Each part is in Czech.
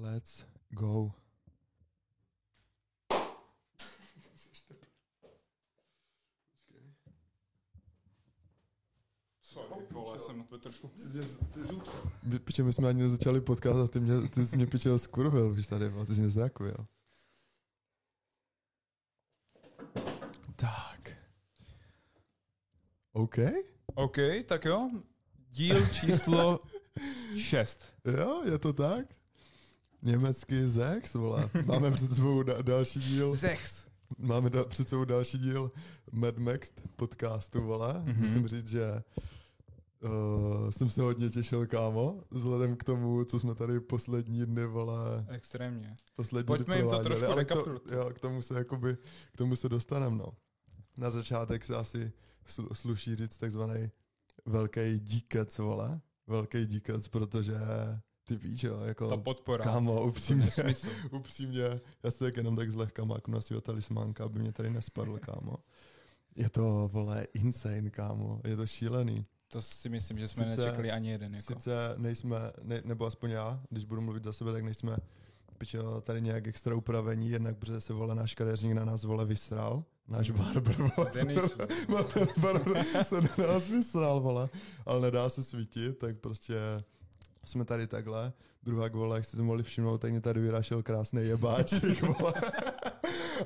Let's go. Sorry, vole, jsem na tebe trošku... My, piče, my jsme ani nezačali podcast a ty, mě, ty jsi mě piče skurvil, víš tady, ty jsi mě zrakujil. Tak. OK? OK, tak jo. Díl číslo 6. Jo, je to tak? Německý Zex, vole. Máme před sebou da- další díl. Zex. Máme da- před sebou další díl Mad Max podcastu, vole. Mm-hmm. Musím říct, že uh, jsem se hodně těšil, kámo, vzhledem k tomu, co jsme tady poslední dny, vole, Extrémně. poslední Pojďme dny jim to trošku ale k, to, jo, k tomu se jakoby, k tomu se dostaneme, no. Na začátek se asi slu- sluší říct takzvaný velký díkec, vole. Velký díkec, protože ty víš, jo, jako... Ta podpora. Kámo, upřímně, upřímně, já se tak jenom tak zlehka máknu na svého talismánka, aby mě tady nespadl, kámo. Je to, vole, insane, kámo. Je to šílený. To si myslím, že jsme Sice- nečekali ani jeden. Jako. Sice nejsme, ne, nebo aspoň já, když budu mluvit za sebe, tak nejsme pičo, tady nějak extra upravení, jednak protože se vole náš kadeřník na nás vole vysral, náš barber vole, Denisu. no, ten barber se na nás vysral, vole, ale nedá se svítit, tak prostě jsme tady takhle. Druhá vole, jak jste si mohli všimnout, tak mě tady vyrášel krásný jebáček, vole.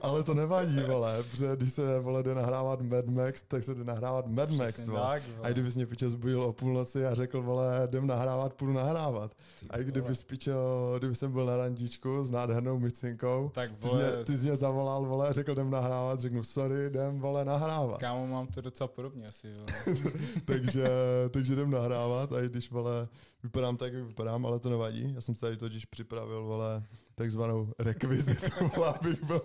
Ale to nevadí, vole, protože když se vole jde nahrávat Mad Max, tak se jde nahrávat Mad Max, Přesně vole. tak, vole. A kdybys mě piče zbudil o půlnoci a řekl, vole, jdem nahrávat, půjdu nahrávat. Ty A i kdyby vole. piče, kdyby jsem byl na randíčku s nádhernou mycinkou, Tak ty jsi, vole, mě, ty jsi mě zavolal, vole, a řekl, jdem nahrávat, řeknu, sorry, jdem, vole, nahrávat. kámo, mám to docela podobně asi. Jo. takže, takže jdem nahrávat a i když, vole, vypadám tak, jak vypadám, ale to nevadí. Já jsem se tady totiž připravil, vole, takzvanou rekvizitu, abych byl,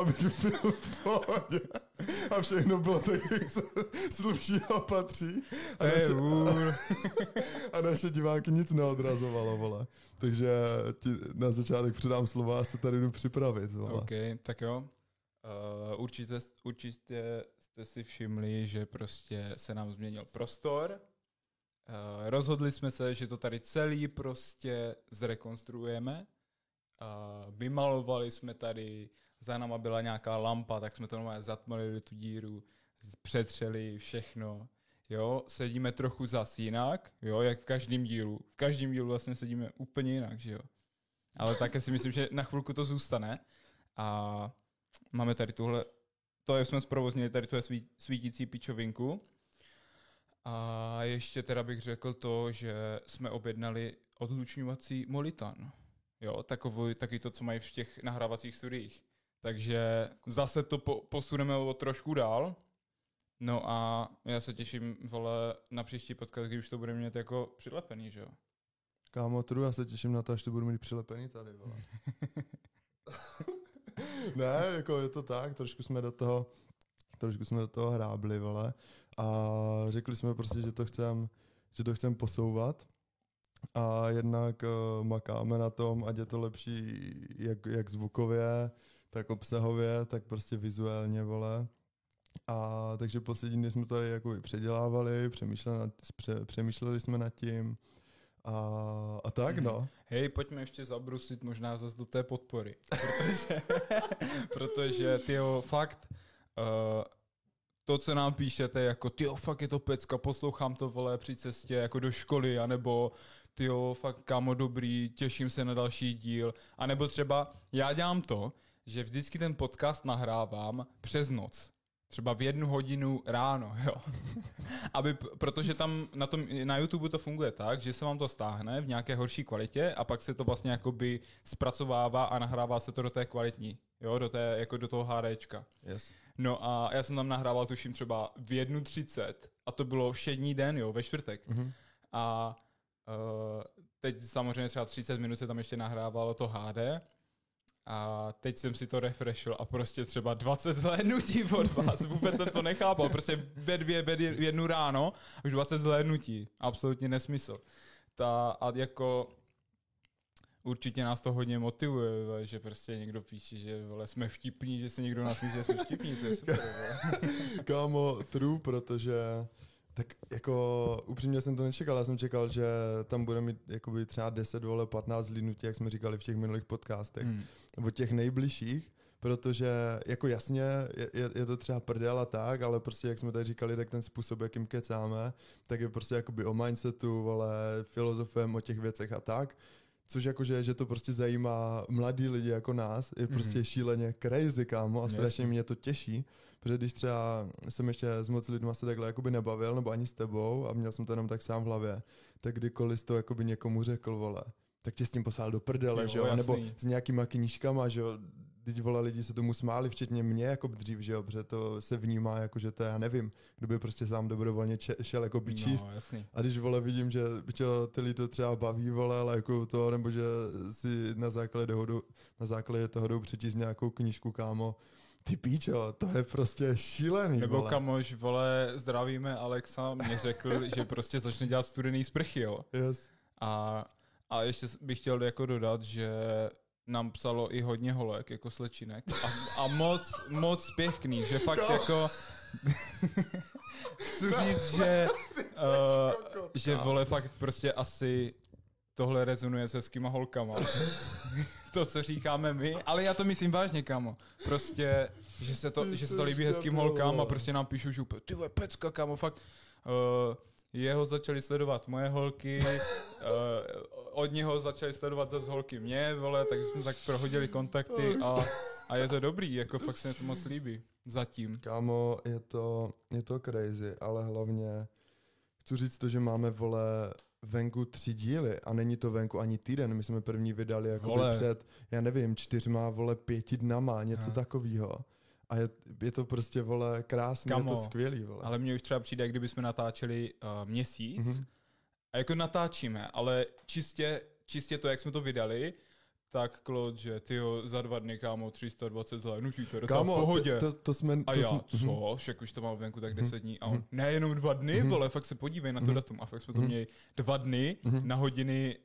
abych byl v pohodě. A všechno bylo tak, jak se sluší a patří. A naše, a naše diváky nic neodrazovalo, vole. Takže ti na začátek předám slova a se tady jdu připravit, vole. OK, tak jo. Uh, určitě, určitě jste si všimli, že prostě se nám změnil prostor. Uh, rozhodli jsme se, že to tady celý prostě zrekonstruujeme. Uh, vymalovali jsme tady, za náma byla nějaká lampa, tak jsme to normálně zatmali tu díru, přetřeli všechno. Jo, sedíme trochu zas jinak, jo, jak v každém dílu. V každém dílu vlastně sedíme úplně jinak, že jo. Ale také si myslím, že na chvilku to zůstane. A máme tady tuhle, to jsme zprovoznili tady svý, svítící pičovinku. A ještě teda bych řekl to, že jsme objednali odlučňovací molitan. Jo, takový, taky to, co mají v těch nahrávacích studiích. Takže zase to po, posuneme o trošku dál. No a já se těším, vole, na příští podcast, kdy už to budeme mít jako přilepený, že jo? Kámo, tru, já se těším na to, až to budu mít přilepený tady, vole. ne, jako je to tak, trošku jsme do toho, trošku jsme do toho hrábli, vole. A řekli jsme prostě, že to chcem, že to chcem posouvat. A jednak uh, makáme na tom, ať je to lepší jak, jak zvukově, tak obsahově, tak prostě vizuálně, vole. A takže poslední dny jsme tady jako předělávali, přemýšleli, nad, pře, přemýšleli jsme nad tím a, a tak Mhm. no. Hej, pojďme ještě zabrusit možná zase do té podpory. Protože, protože tyjo, fakt, uh, to, co nám píšete, jako tyjo, fakt je to pecka, poslouchám to, vole, při cestě jako do školy, anebo tyjo, fakt kámo dobrý, těším se na další díl, anebo třeba já dělám to, že vždycky ten podcast nahrávám přes noc. Třeba v jednu hodinu ráno, jo. Aby, protože tam na, tom, na YouTube to funguje tak, že se vám to stáhne v nějaké horší kvalitě a pak se to vlastně jakoby zpracovává a nahrává se to do té kvalitní, jo, do, té, jako do toho HDčka. Yes. No a já jsem tam nahrával tuším třeba v 1.30 a to bylo všední den, jo, ve čtvrtek. Mhm. A uh, teď samozřejmě třeba 30 minut se tam ještě nahrávalo to HD a teď jsem si to refreshil a prostě třeba 20 zhlédnutí od vás. Vůbec jsem to nechápal. Prostě ve dvě, ve jednu ráno už 20 zhlédnutí. Absolutně nesmysl. Ta, a jako určitě nás to hodně motivuje, vole, že prostě někdo píše, že vole, jsme vtipní, že se někdo nás myslí, že jsme vtipní, to je super. Kámo, true, protože Tak jako upřímně jsem to nečekal, já jsem čekal, že tam bude mít jakoby třeba 10 vole 15 zlídnutí, jak jsme říkali v těch minulých podcastech, Hmm. od těch nejbližších, protože jako jasně je, je, je to třeba prdel a tak, ale prostě jak jsme tady říkali, tak ten způsob, jakým kecáme, tak je prostě jakoby o mindsetu, vole, filozofem o těch věcech a tak. Což jakože, že to prostě zajímá mladí lidi jako nás, je prostě Mhm. šíleně crazy, kámo, a strašně mě to těší, protože když třeba jsem ještě s moc lidma se takhle jakoby nebavil, nebo ani s tebou, a měl jsem to jenom tak sám v hlavě, tak kdykoliv jsi to jakoby někomu řekl, vole, tak tě s tím poslal do prdele, Jo, že jo, nebo s nějakýma knížkama, že jo, teď vole lidi se tomu smáli, včetně mě jako dřív, že jo, protože to se vnímá jako, že to je, já nevím, kdo by prostě sám dobrovolně če- šel jako by číst. No, jasný. A když vole vidím, že čo, ty lidi to třeba baví, vole, ale jako to, nebo že si na základě, dohodu, na základě toho jdou přečíst nějakou knížku, kámo, ty píčo, to je prostě šílený, Nebo vole. kamož, vole, zdravíme Alexa, mě řekl, že prostě začne dělat studený sprchy, jo. Yes. A, a ještě bych chtěl jako dodat, že nám psalo i hodně holek, jako slečinek. A, a moc, moc pěkný, že fakt No. jako... Chci říct, že, uh, že vole fakt prostě asi tohle rezonuje se skýma holkama. to, co říkáme my, ale já to myslím vážně, kámo. Prostě, že se to, že se to líbí hezkým holkám a prostě nám píšou, že úplně, ty vole, pecka, kámo, fakt. Uh, jeho začali sledovat moje holky, uh, od něho začali sledovat zase holky mě, vole, tak jsme tak prohodili kontakty a, a je to dobrý, jako fakt se mi to moc líbí. Zatím. Kámo, je to, je to crazy, ale hlavně chci říct to, že máme, vole, venku tři díly a není to venku ani týden. My jsme první vydali jako před, já nevím, čtyřma, vole, pěti dnama, něco takového. A je, je to prostě, vole, krásný, je to skvělý, vole. Ale mně už třeba přijde, kdyby jsme natáčeli uh, měsíc Mhm. a jako natáčíme, ale čistě, čistě to, jak jsme to vydali, tak Claude, že ty za dva dny, kámo, 320 zhlédnutí, to je docela v Kámo, pohodě. to, to, to jsme... a to já, jsme, mhm. co? Však už to mám venku tak 10 dní. A on, ne, jenom dva dny, vole, fakt se podívej na to datum. A fakt jsme to měli dva dny na hodiny,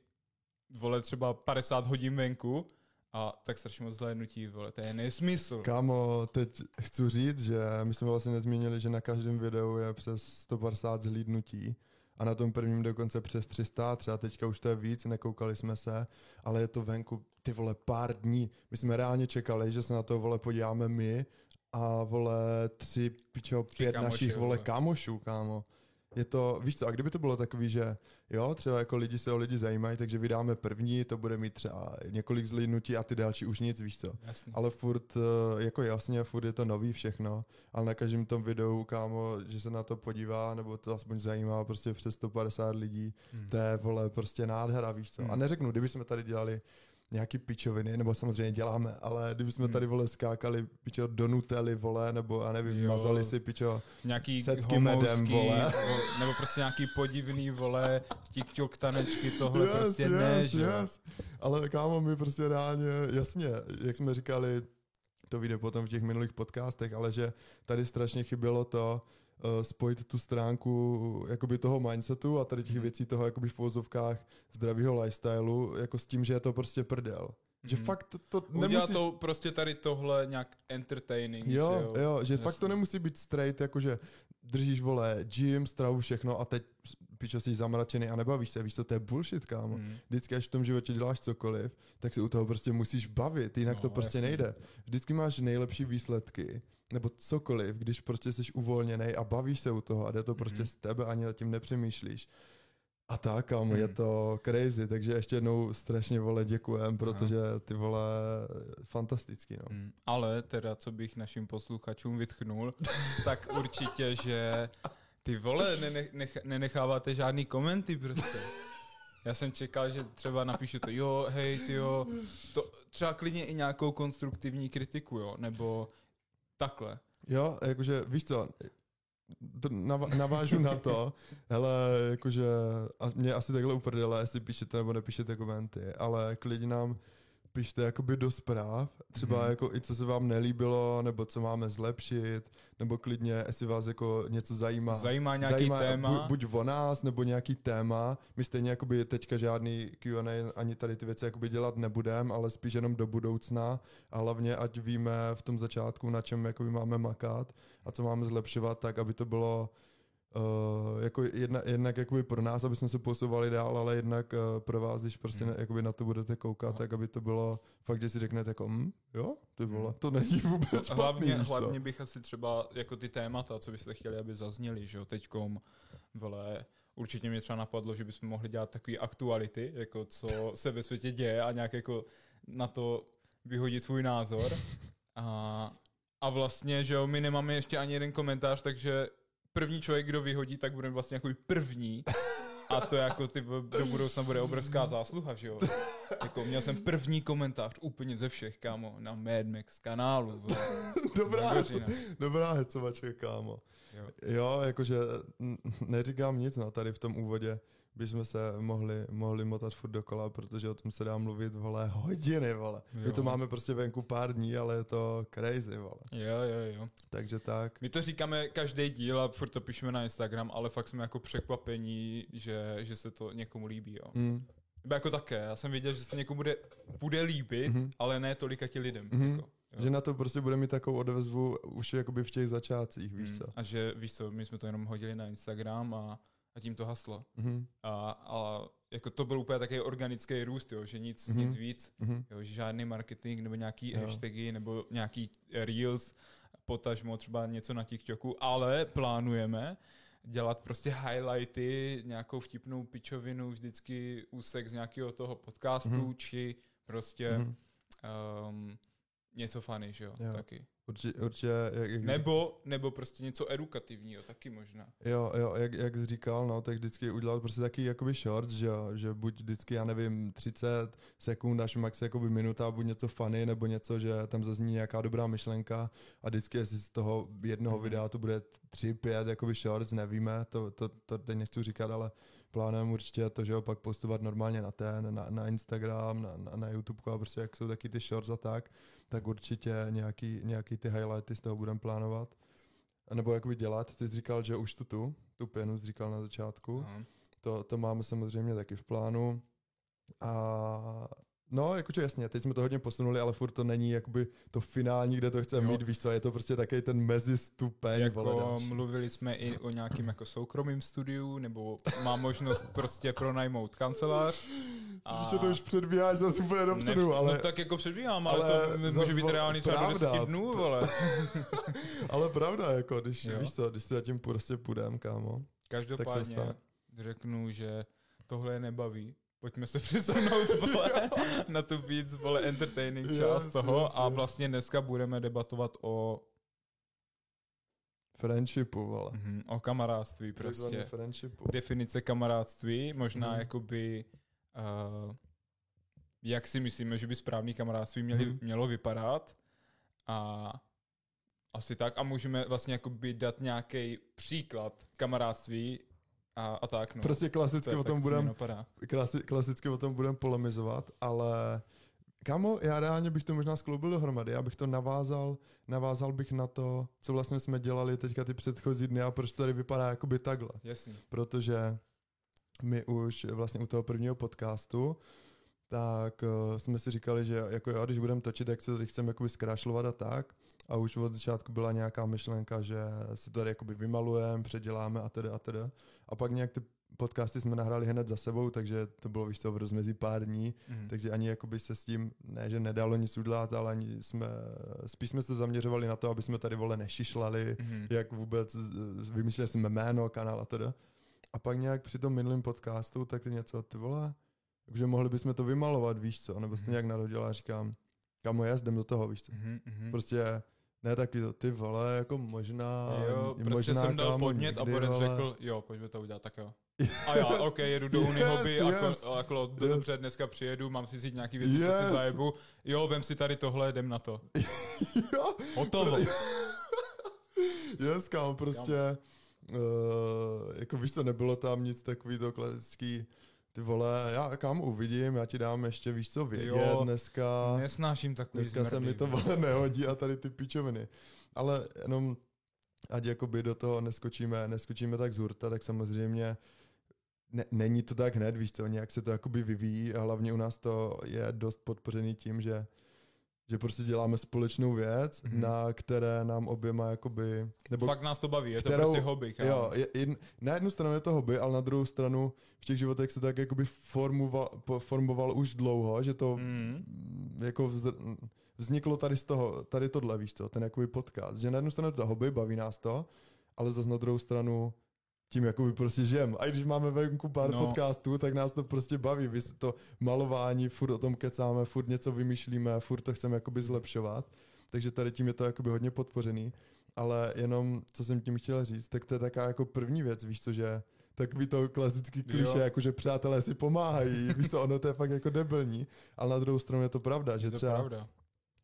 vole, třeba 50 hodin venku. A tak strašně moc zhlédnutí, vole, to je nesmysl. Kámo, teď chci říct, že my jsme vlastně nezmínili, že na každém videu je přes 150 zhlídnutí a na tom prvním dokonce přes 300, třeba teďka už to je víc, nekoukali jsme se, ale je to venku ty vole pár dní. My jsme reálně čekali, že se na to vole podíváme my a vole tři, pičo, pět kámoši, našich vole vole. kámošů, kámo. Je to, víš co, a kdyby to bylo takový, že jo, třeba jako lidi se o lidi zajímají, takže vydáme první, to bude mít třeba několik zlídnutí a ty další už nic, víš co. Jasný. Ale furt, eh, jako jasně, furt je to nový všechno, ale na každém tom videu, kámo, že se na to podívá, nebo to aspoň zajímá prostě přes 150 lidí, Hmm. to je, vole, prostě nádhera, víš co. Hmm. A neřeknu, kdyby jsme tady dělali nějaký pičoviny, nebo samozřejmě děláme, ale kdyby jsme Hmm. tady, vole, skákali, pičo, do Nutely, vole, nebo já nevím, Jo. mazali si, pičo, nějaký Cecky homouský, medem, vole. vo- nebo prostě nějaký podivný, vole, tiktok tanečky, tohle prostě ne, že jo. Ale kámo, my prostě reálně, jasně, jak jsme říkali, to vyjde potom v těch minulých podcastech, ale že tady strašně chybělo to, spojit tu stránku jakoby toho mindsetu a tady těch Mhm. věcí toho jakoby v vozovkách zdravého lifestylu, jako s tím, že je to prostě prdel. Že Mhm. fakt to Udělat nemusíš... to prostě tady tohle nějak entertaining, Jo, že jo. jo, že Jasný. fakt to nemusí být straight, jakože držíš, vole, gym, stravu, všechno a teď pičo jsi zamračený a nebavíš se, víš co, to je bullshit, kámo. Hmm. Vždycky, až v tom životě děláš cokoliv, tak se u toho prostě musíš bavit, jinak No, to prostě jasně. nejde. Vždycky máš nejlepší výsledky, nebo cokoliv, když prostě jsi uvolněný a bavíš se u toho a jde to prostě Mhm. z tebe, ani nad tím nepřemýšlíš. A tak, kámo, je Hmm. to crazy, takže ještě jednou strašně, vole, děkujem, protože ty vole, fantastický, no. Hmm. Ale teda, co bych našim posluchačům vytchnul, tak určitě, že ty vole, nene, nech, nenecháváte žádný komenty prostě. Já jsem čekal, že třeba napíšu to, jo, hej, ty jo, to, třeba klidně i nějakou konstruktivní kritiku, jo, nebo takhle. Jo, jakože, víš co, navážu na to, hele, jakože, a mě asi takhle uprdele, jestli píšete nebo nepíšete komenty, ale klidně nám pište jakoby do zpráv, třeba Mhm. jako i co se vám nelíbilo, nebo co máme zlepšit, nebo klidně, jestli vás jako něco zajímá. Zajímá nějaký téma? Bu, buď o nás, nebo nějaký téma. My stejně jakoby teďka žádný Q&A ani tady ty věci jakoby dělat nebudem, ale spíš jenom do budoucna a hlavně ať víme v tom začátku, na čem jakoby máme makat a co máme zlepšovat, tak aby to bylo Uh, jako jedna, jednak jakoby pro nás, aby jsme se posouvali dál, ale jednak uh, pro vás, když prostě Hmm. jakoby na to budete koukat, No. tak aby to bylo fakt, že si řeknete jako, hm, jo, ty vole, Hmm. to není vůbec špatný, hlavně, víš hlavně bych asi třeba jako ty témata, co byste chtěli, aby zazněly, že jo, teďkom, vole, určitě mě třeba napadlo, že bychom mohli dělat takové aktuality, jako co se ve světě děje a nějak jako na to vyhodit svůj názor. A, a vlastně, že jo, my nemáme ještě ani jeden komentář, takže první člověk, kdo vyhodí, tak bude vlastně jako první. A to jako ty do budoucna bude obrovská zásluha, že jo. Jako měl jsem první komentář úplně ze všech, kámo, na Mad Max kanálu. Dobrá, Nevěřina. dobrá hecovačka, kámo. Jo. Jo, jakože neříkám nic, no, tady v tom úvodě bychom se mohli, mohli motat furt dokola, protože o tom se dá mluvit, vole, hodiny, vole. My Jo. to máme prostě venku pár dní, ale je to crazy, vole. Jo, jo, jo. Takže tak. My to říkáme každý díl a furt to píšeme na Instagram, ale fakt jsme jako překvapení, že, že se to někomu líbí, jo. Mm. Jako také, já jsem věděl, že se někomu bude, bude líbit, Mhm. ale ne tolika ti lidem. Mhm. Jako, jo. Že na to prostě bude mít takovou odezvu už jakoby v těch začátcích, víš Mm. co. A že, víš co, my jsme to jenom hodili na Instagram a, a tím to haslo. Mhm. A, a jako to byl úplně takový organický růst, jo, že nic, Mhm. nic víc, Mhm. jo, že žádný marketing nebo nějaký Jo. hashtagy nebo nějaký reels, potažmo třeba něco na TikToku, ale plánujeme dělat prostě highlighty, nějakou vtipnou pičovinu, vždycky úsek z nějakého toho podcastu, Mhm. či prostě Mhm. um, něco funny, že jo, Jo. taky. Určitě, určitě jak, jak Nebo, nebo prostě něco edukativního, taky možná. Jo, jo, jak, jak jsi říkal, no, tak vždycky udělat prostě taky jakoby short, že jo, že buď vždycky, já nevím, 30 sekund až max jakoby minuta, buď něco funny, nebo něco, že tam zazní nějaká dobrá myšlenka a vždycky, jestli z toho jednoho Mhm. videa to bude 3, 5 jakoby shorts, nevíme, to, to, to teď nechci říkat, ale plánujeme určitě to, že jo, pak postovat normálně na ten, na, na Instagram, na, na, na YouTube a prostě jak jsou taky ty shorts a tak, tak určitě nějaký, nějaký ty highlighty z toho budeme plánovat. Nebo jakoby dělat. Ty jsi říkal, že už tu tu, tu pěnu jsi říkal na začátku. Aha. To, to máme samozřejmě taky v plánu. A no, jakože jasně, teď jsme to hodně posunuli, ale furt to není jakoby to finální, kde to chceme mít, víš co, je to prostě takový ten mezistupeň, vole, Jako další. mluvili jsme i o nějakým jako soukromým studiu, nebo má možnost prostě pronajmout kancelář. Víš, že to už předbíháš zase úplně dopředu, ale, No tak jako předbíhám, ale, ale to může být reálný třeba do pravda. 10 dnů, vole. ale pravda, jako, když, Jo. víš co, když si zatím prostě půjdem, kámo. Každopádně stane. řeknu, že tohle je nebaví. Pojďme se přesunout, vole, na tu víc, vole, entertaining Yes, část toho yes, a yes. vlastně dneska budeme debatovat o, Friendshipu, vole. mhm, o kamarádství prostě. Friendshipu. definice kamarádství, možná Mhm. jakoby, uh, jak si myslíme, že by správný kamarádství měli, Mhm. mělo vypadat a asi tak a můžeme vlastně jakoby dát nějaký příklad kamarádství a, a tak, no. Prostě To klasicky je o tom napadá. klasi, klasicky o tom budeme polemizovat, ale Kámo, já reálně bych to možná skloubil dohromady, já bych to navázal, navázal bych na to, co vlastně jsme dělali teďka ty předchozí dny a proč to tady vypadá jakoby takhle. Jasný. Protože my už vlastně u toho prvního podcastu, tak uh, jsme si říkali, že jako jo, když budeme točit, jak se tady chceme jakoby zkrášlovat a tak. A už od začátku byla nějaká myšlenka, že si to tady jakoby vymalujeme, předěláme a tedy a tedy. A pak nějak ty podcasty jsme nahráli hned za sebou, takže to bylo víš co, v rozmezí pár dní, Mhm. takže ani jakoby se s tím, ne, že nedalo nic udělat, ale ani jsme, spíš jsme se zaměřovali na to, aby jsme tady vole nešišlali, Mhm. jak vůbec vymýšleli jsme jméno, kanál a teda. A pak nějak při tom minulém podcastu, tak ty něco, ty vole, že mohli bychom to vymalovat, víš co, nebo to Mhm. nějak narodil a říkám, kamo jes, jdem do toho, víš co. Mhm, mhm. Prostě ne taky to, ty vole, jako možná, Jo, prostě možná, jsem dal podnět a Borec vole. řekl, jo, pojďme to udělat, tak jo. A já, ok, jedu do Yes, Unihoby, yes. jako, jako Yes. dobře, dneska přijedu, mám si vzít nějaký věci, co Yes. si zajebu. Jo, vem si tady tohle, jdem na to. jo, Hotovo. Yes, kámo, prostě, uh, jako víš co, nebylo tam nic takový to klasický, ty vole, já kam uvidím, já ti dám ještě, víš co, vědět Jo, dneska. Nesnáším takový Dneska se mi to vole nehodí a tady ty pičoviny. Ale jenom, ať jakoby do toho neskočíme, neskočíme tak z hurta, tak samozřejmě ne, není to tak hned, víš co, nějak se to jakoby vyvíjí a hlavně u nás to je dost podpořený tím, že že prostě děláme společnou věc, Mhm. mm-hmm. na které nám oběma jakoby, nebo Fakt nás to baví, je to kterou- prostě hobby, kámo. jo, je, je, na jednu stranu je to hobby, ale na druhou stranu v těch životech se tak jakoby formoval, formoval už dlouho, že to Mm. mm, jako vz, vzniklo tady z toho, tady tohle, víš co, ten jakoby podcast, že na jednu stranu je to hobby, baví nás to, ale zase na druhou stranu tím jakoby prostě žijem. A i když máme venku pár No. podcastů, tak nás to prostě baví. Vy to malování, furt o tom kecáme, furt něco vymýšlíme, furt to chceme jakoby zlepšovat. Takže tady tím je to jakoby hodně podpořený. Ale jenom, co jsem tím chtěl říct, tak to je taká jako první věc, víš co, že takový to klasický kliše, jako že přátelé si pomáhají, víš co, ono to je fakt jako debilní, ale na druhou stranu je to pravda, že Je to třeba pravda.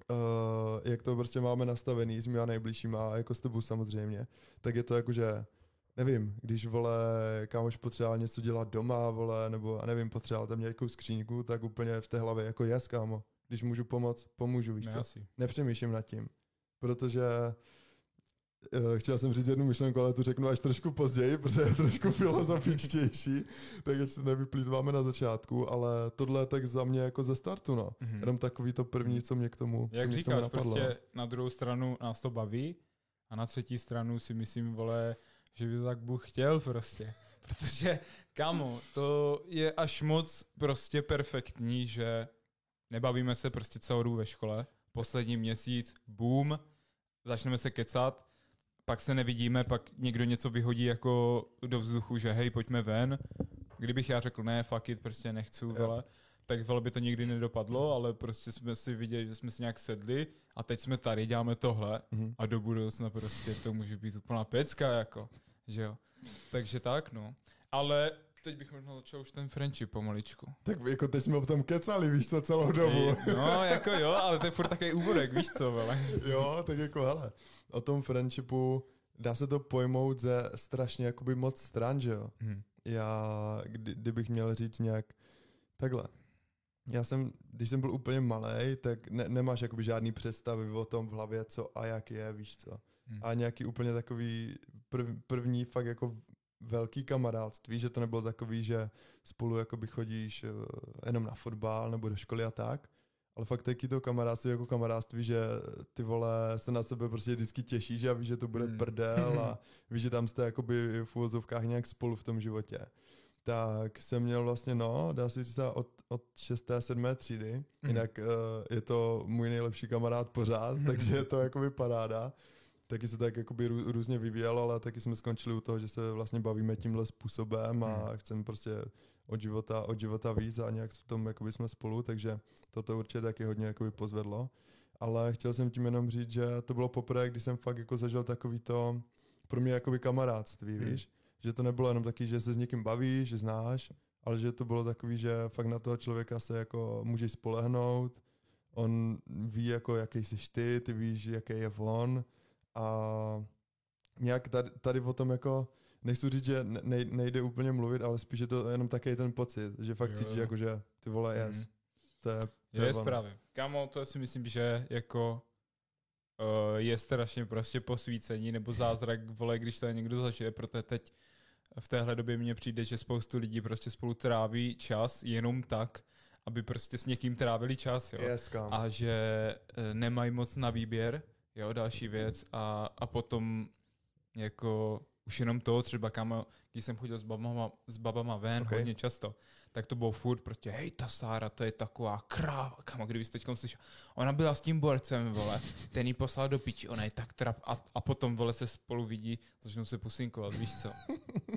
uh, jak to prostě máme nastavený s mýma nejbližšíma a jako s tebou samozřejmě, tak je to jako, že nevím, když vole, kámoš potřeboval něco dělat doma, vole, nebo já nevím, potřeboval tam nějakou skříňku, tak úplně v té hlavě jako jas, kámo. Když můžu pomoct, pomůžu, víš Ne, co. Nepřemýšlím nad tím, protože uh, chtěl jsem říct jednu myšlenku, ale tu řeknu až trošku později, protože je trošku filozofičtější, takže se nevyplýtváme na začátku, ale tohle je tak za mě jako ze startu, no. Mhm. Jenom takový to první, co mě k tomu, Jak mě tomu říkáš, napadlo. prostě na druhou stranu nás to baví a na třetí stranu si myslím, vole, že by to tak Bůh chtěl prostě. Protože, kámo, to je až moc prostě perfektní, že nebavíme se prostě celou dobu ve škole, poslední měsíc, boom, začneme se kecat, pak se nevidíme, pak někdo něco vyhodí jako do vzduchu, že hej, pojďme ven. Kdybych já řekl ne, fuck it, prostě nechci, vole, tak by to nikdy nedopadlo, ale prostě jsme si viděli, že jsme si nějak sedli a teď jsme tady, děláme tohle Mhm. a do budoucna prostě to může být úplná pecka, jako, že jo. Takže tak, no. Ale teď bych možná začal už ten friendship pomaličku. Tak jako teď jsme o tom kecali, víš co, celou dobu. No, jako jo, ale to je furt takový úvodek, víš co, vele. jo, tak jako hele, o tom friendshipu dá se to pojmout ze strašně jakoby moc stran, že jo. Hm. Já, kdy, kdybych měl říct nějak takhle. Já jsem, když jsem byl úplně malý, tak ne, nemáš jakoby žádný představy o tom v hlavě, co a jak je, víš co. Hm. A nějaký úplně takový prv, první fakt jako velký kamarádství, že to nebylo takový, že spolu jakoby chodíš eh, jenom na fotbal nebo do školy a tak, ale fakt taky to kamarádství jako kamarádství, že ty vole se na sebe prostě vždycky těšíš a víš, že to bude Hmm. prdel a víš, že tam jste jakoby v úvozovkách nějak spolu v tom životě. Tak jsem měl vlastně, no, dá se říct od, od 6. 7. třídy, Mhm. jinak uh, je to můj nejlepší kamarád pořád, takže je to jakoby paráda. Taky se tak jakoby rů, různě vyvíjelo, ale taky jsme skončili u toho, že se vlastně bavíme tímhle způsobem a Hmm. chceme prostě od života, od života víc a nějak v tom jakoby jsme spolu, takže toto určitě taky hodně jakoby pozvedlo. Ale chtěl jsem tím jenom říct, že to bylo poprvé, kdy jsem fakt jako zažil takový to pro mě jakoby kamarádství, Hmm. víš? Že to nebylo jenom taky, že se s někým bavíš, že znáš, ale že to bylo takový, že fakt na toho člověka se jako můžeš spolehnout, on ví jako jaký jsi ty, ty víš, jaký je on a nějak tady, tady o tom jako nechci říct, že ne- nej, nejde úplně mluvit, ale spíš je to jenom takový ten pocit, že fakt Jo, cítíš jako, že ty vole, yes. Mhm. To je, to Je ono. správně. Kámo, to si myslím, že jako uh, je strašně prostě posvícení nebo zázrak, vole, když to někdo zažije, protože teď v téhle době mně přijde, že spoustu lidí prostě spolu tráví čas jenom tak, aby prostě s někým trávili čas, jo. Yes, kam. A že eh, nemají moc na výběr, jo, další věc a, a potom jako už jenom to, třeba kam, když jsem chodil s babama, s babama ven Ok. okay. hodně často, tak to bylo furt prostě, hej, ta Sára, to je taková kráva, kamo, kdybyste teďkom slyšel, ona byla s tím borcem, vole, ten jí poslal do piči, ona je tak trap, a, a potom, vole, se spolu vidí, začnou se pusinkovat, víš co.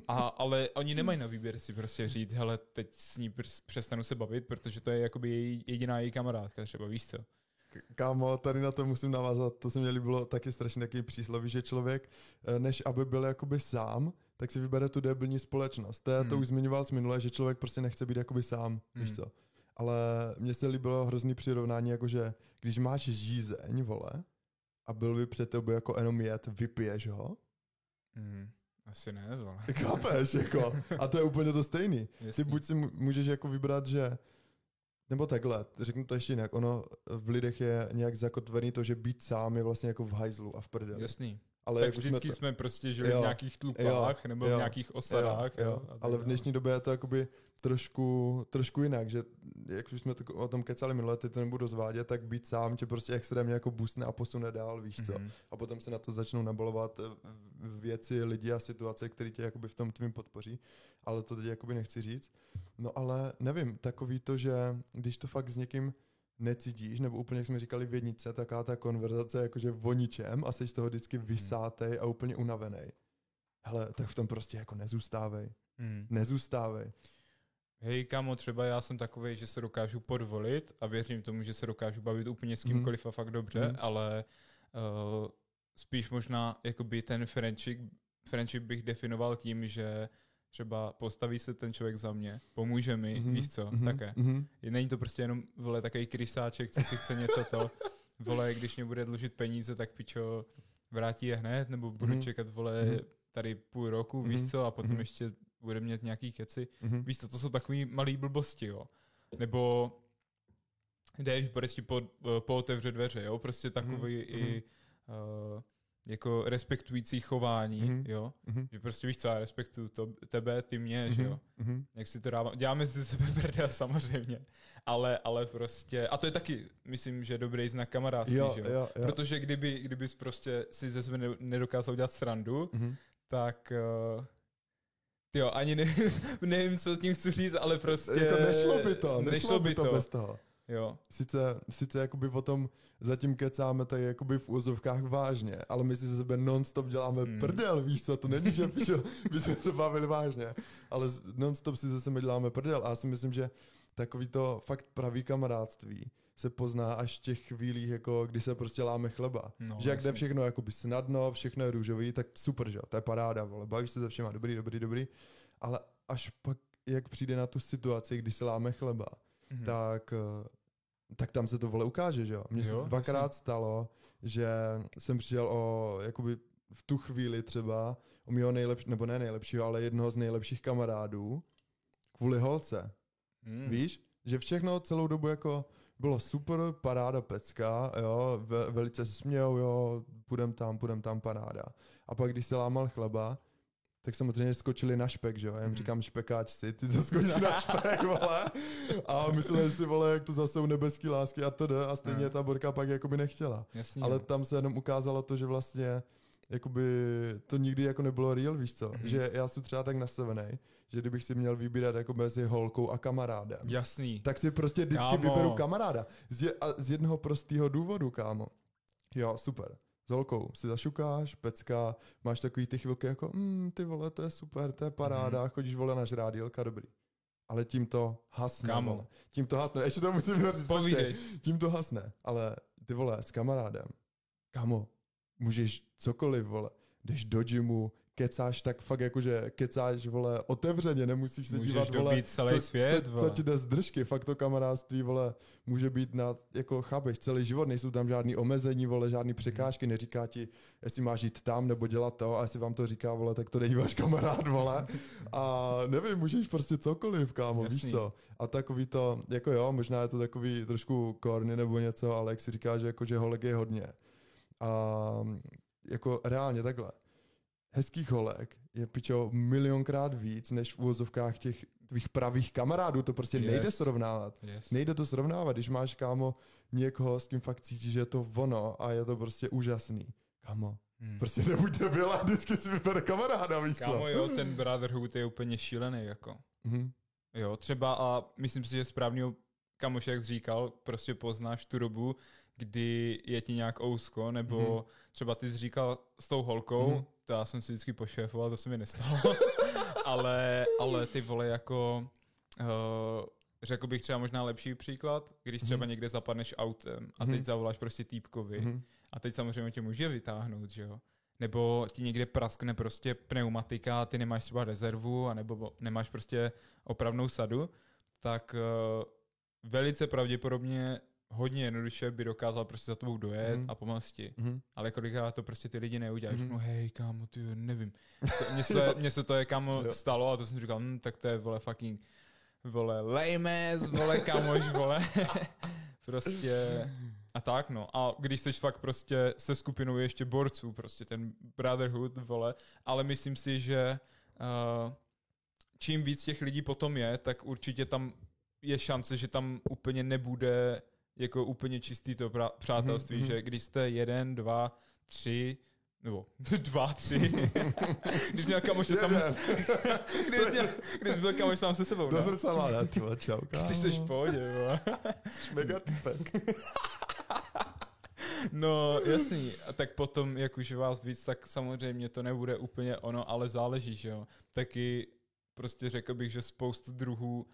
A, ale oni nemají na výběr si prostě říct, hele, teď s ní přestanu se bavit, protože to je jakoby její, jediná její kamarádka třeba, víš co. Kámo, tady na to musím navázat, to se mi líbilo taky strašně takový přísloví, že člověk, eh, než aby byl jakoby sám, tak si vybere tu debilní společnost. To, je, to Hmm. už zmiňoval z minule, že člověk prostě nechce být jakoby sám, víš Hmm. co. Ale mně se líbilo hrozný přirovnání, jakože když máš žízeň, vole, a byl by před tebou jako jenom jet, vypiješ ho, Hmm. Asi ne, vole. chápeš, jako. A to je úplně to stejný. Ty Jasný. buď si můžeš jako vybrat, že nebo takhle, řeknu to ještě jinak, ono v lidech je nějak zakotvený to, že být sám je vlastně jako v hajzlu a v prdeli. Jasný. Ale tak jak vždycky jsme, jsme, prostě žili Jo, v nějakých tlupách nebo v jo, nějakých osadách. jo, jo, jo. Ale v dnešní době je to jakoby trošku, trošku jinak, že jak už jsme to, o tom kecali minule, teď to nebudu zvádět, tak být sám tě prostě extrémně jako boostne a posune dál, víš co. Mhm. A potom se na to začnou nabalovat eh, věci, lidi a situace, které tě jakoby v tom tvým podpoří. Ale to teď jakoby nechci říct. No ale nevím, takový to, že když to fakt s někým necítíš, nebo úplně, jak jsme říkali v jednice, taká ta konverzace jakože o ničem a jsi z toho vždycky vysátej a úplně unavený. Hele, tak v tom prostě jako nezůstávej. Mhm. Nezůstávej. Hej, kámo, třeba já jsem takový, že se dokážu podvolit a věřím tomu, že se dokážu bavit úplně s Mhm. kýmkoliv a fakt dobře, Mhm. ale uh, spíš možná jakoby ten friendship, friendship bych definoval tím, že třeba postaví se ten člověk za mě, pomůže mi, Mhm, víš co, mhm, také. mhm. Není to prostě jenom, vole, takový krysáček, co si chce něco to, vole, když mě bude dlužit peníze, tak pičo, vrátí je hned, nebo budu Mhm. čekat, vole, Mhm. tady půl roku, Mhm, víš co, a potom mhm. ještě bude mít nějaký keci. Mhm. Víš co, to jsou takový malý blbosti, jo. Nebo jdeš, prostě po, po otevře dveře, jo. Prostě takový Mhm, i uh, jako respektující chování, Mhm. jo. Mhm. Že prostě víš co, já respektuju to, tebe, ty mě, že jo. Mhm. Jak si to dáváme, děláme si sebe prdel samozřejmě, ale, ale prostě, a to je taky, myslím, že dobrý znak kamarádství, Jo, že jo, jo. jo. Protože kdyby, kdybys prostě si ze sebe ne- nedokázal dělat srandu, Mhm. tak uh, jo, ani ne, nevím, co tím chci říct, ale prostě... Jako nešlo by to, nešlo, by to, bez toho. Jo, Sice, sice jakoby o tom zatím kecáme tady jakoby v úzovkách vážně, ale my si ze sebe non-stop děláme hmm. prdel, víš co, to není, že píšo, my jsme se bavili vážně, ale non-stop si ze sebe děláme prdel a já si myslím, že takový to fakt pravý kamarádství se pozná až v těch chvílích, jako kdy se prostě láme chleba. No, že jak jde všechno jakoby snadno, všechno je růžový, tak super, že jo, to je paráda, vole, bavíš se se všema, dobrý, dobrý, dobrý, ale až pak, jak přijde na tu situaci, kdy se láme chleba, mhm. tak, eh, tak tam se to vole ukáže, že jo. Mně se dvakrát jasně. stalo, že jsem přišel o, jakoby v tu chvíli třeba, o mého nejlepšího, nebo ne nejlepšího, ale jednoho z nejlepších kamarádů, kvůli holce. Hmm. Víš, že všechno celou dobu jako bylo super, paráda pecka, jo, ve, velice se smějou, jo, půjdem tam, půjdem tam, paráda. A pak, když se lámal chleba, tak samozřejmě skočili na špek, že jo, já jim Mhm. říkám špekáčci, ty co skočí na špek, vole. A mysleli si, vole, jak to zase u nebeský lásky a td. A stejně Mhm. ta Borka pak jakoby nechtěla. Jasný, Ale jo. tam se jenom ukázalo to, že vlastně jakoby to nikdy jako nebylo real, víš co? Mhm. Že já jsem třeba tak nastavený, že kdybych si měl vybírat jako mezi holkou a kamarádem, Jasný. tak si prostě vždycky Kámo. vyberu kamaráda. Z, je, a z jednoho prostého důvodu, kámo. Jo, super. S holkou si zašukáš, pecka, máš takový ty chvilky jako, mm, ty vole, to je super, to je paráda, Mhm. chodíš vole na žrádílka, dobrý. Ale tím to hasne, Kámo. vole. Tím to hasne, ještě to musím říct, počkej. Tím to hasne, ale ty vole, s kamarádem, kámo, můžeš cokoliv, vole, jdeš do gymu, kecáš tak fakt jakože kecáš, vole, otevřeně, nemusíš se Můžeš dívat, vole, celý co, svět, co, vole. co ti jde z držky, fakt to kamarádství, vole, může být na, jako chápeš, celý život, nejsou tam žádný omezení, vole, žádný překážky, neříká ti, jestli máš jít tam nebo dělat to, a jestli vám to říká, vole, tak to není váš kamarád, vole, a nevím, můžeš prostě cokoliv, kámo, Jasný. víš co, a takový to, jako jo, možná je to takový trošku korny nebo něco, ale jak si říká, že jako, že holek je hodně. A jako reálně takhle. Hezkých holek je pičo milionkrát víc, než v úvozovkách těch tvých pravých kamarádů. To prostě Yes. nejde srovnávat. Yes. Nejde to srovnávat, když máš, kámo, někoho, s kým fakt cítíš, že je to ono a je to prostě úžasný. Kámo, Hmm. prostě nebuď debil a vždycky si vybere kamaráda, víš co? Kámo, jo, ten brotherhood je úplně šílený, jako. Mhm. Jo, třeba a myslím si, že správného kamoš, jak říkal, prostě poznáš tu dobu, kdy je ti nějak ousko, nebo mm-hmm. třeba ty jsi říkal s tou holkou, Mhm. To já jsem si vždycky pošéfoval, to se mi nestalo, ale, ale ty vole jako, uh, řekl bych třeba možná lepší příklad, když třeba Mhm. někde zapadneš autem a Mhm. teď zavoláš prostě týpkovi Mhm. a teď samozřejmě tě může vytáhnout, že jo. Nebo ti někde praskne prostě pneumatika a ty nemáš třeba rezervu, anebo nemáš prostě opravnou sadu, tak uh, velice pravděpodobně hodně jednoduše by dokázal prostě za tebou dojet Mhm. a pomoct ti. Mhm. Ale kolikrát to prostě ty lidi neudělají. Mhm. Mm-hmm. hej kámo, ty nevím. Mně se, mně se to je kámo Jo. stalo a to jsem říkal, hm, tak to je vole fucking vole lame ass, vole kamoš, vole. prostě a tak, no. A když jsi fakt prostě se skupinou ještě borců, prostě ten brotherhood, vole, ale myslím si, že uh, čím víc těch lidí potom je, tak určitě tam je šance, že tam úplně nebude jako úplně čistý to pra- přátelství, mm-hmm. že když jste jeden, dva, tři, nebo dva, tři, když měl kamoše sám, když, měl, když byl kamoš sám se sebou, Do zrcadla, ne, tyhle, čau, kámo. Ty jsi v pohodě, Mega typek. No, jasný. A tak potom, jak už vás víc, tak samozřejmě to nebude úplně ono, ale záleží, že jo. Taky prostě řekl bych, že spoustu druhů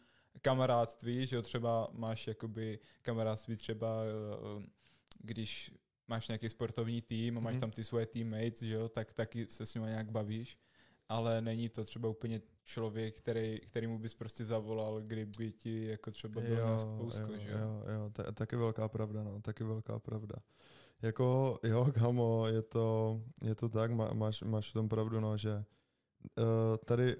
kamarádství, že jo, třeba máš jakoby kamarádství třeba, eh, když máš nějaký sportovní tým a máš mm. tam ty svoje teammates, že jo, tak taky se s ním nějak bavíš, ale není to třeba úplně člověk, který, kterýmu bys prostě zavolal, kdyby ti jako třeba byl na spousko, jo, že jo? Jo, jo, to je taky velká pravda, no, taky velká pravda. Jako, jo, kamo, je to, je to tak, má, máš, máš v tom pravdu, no, že uh, tady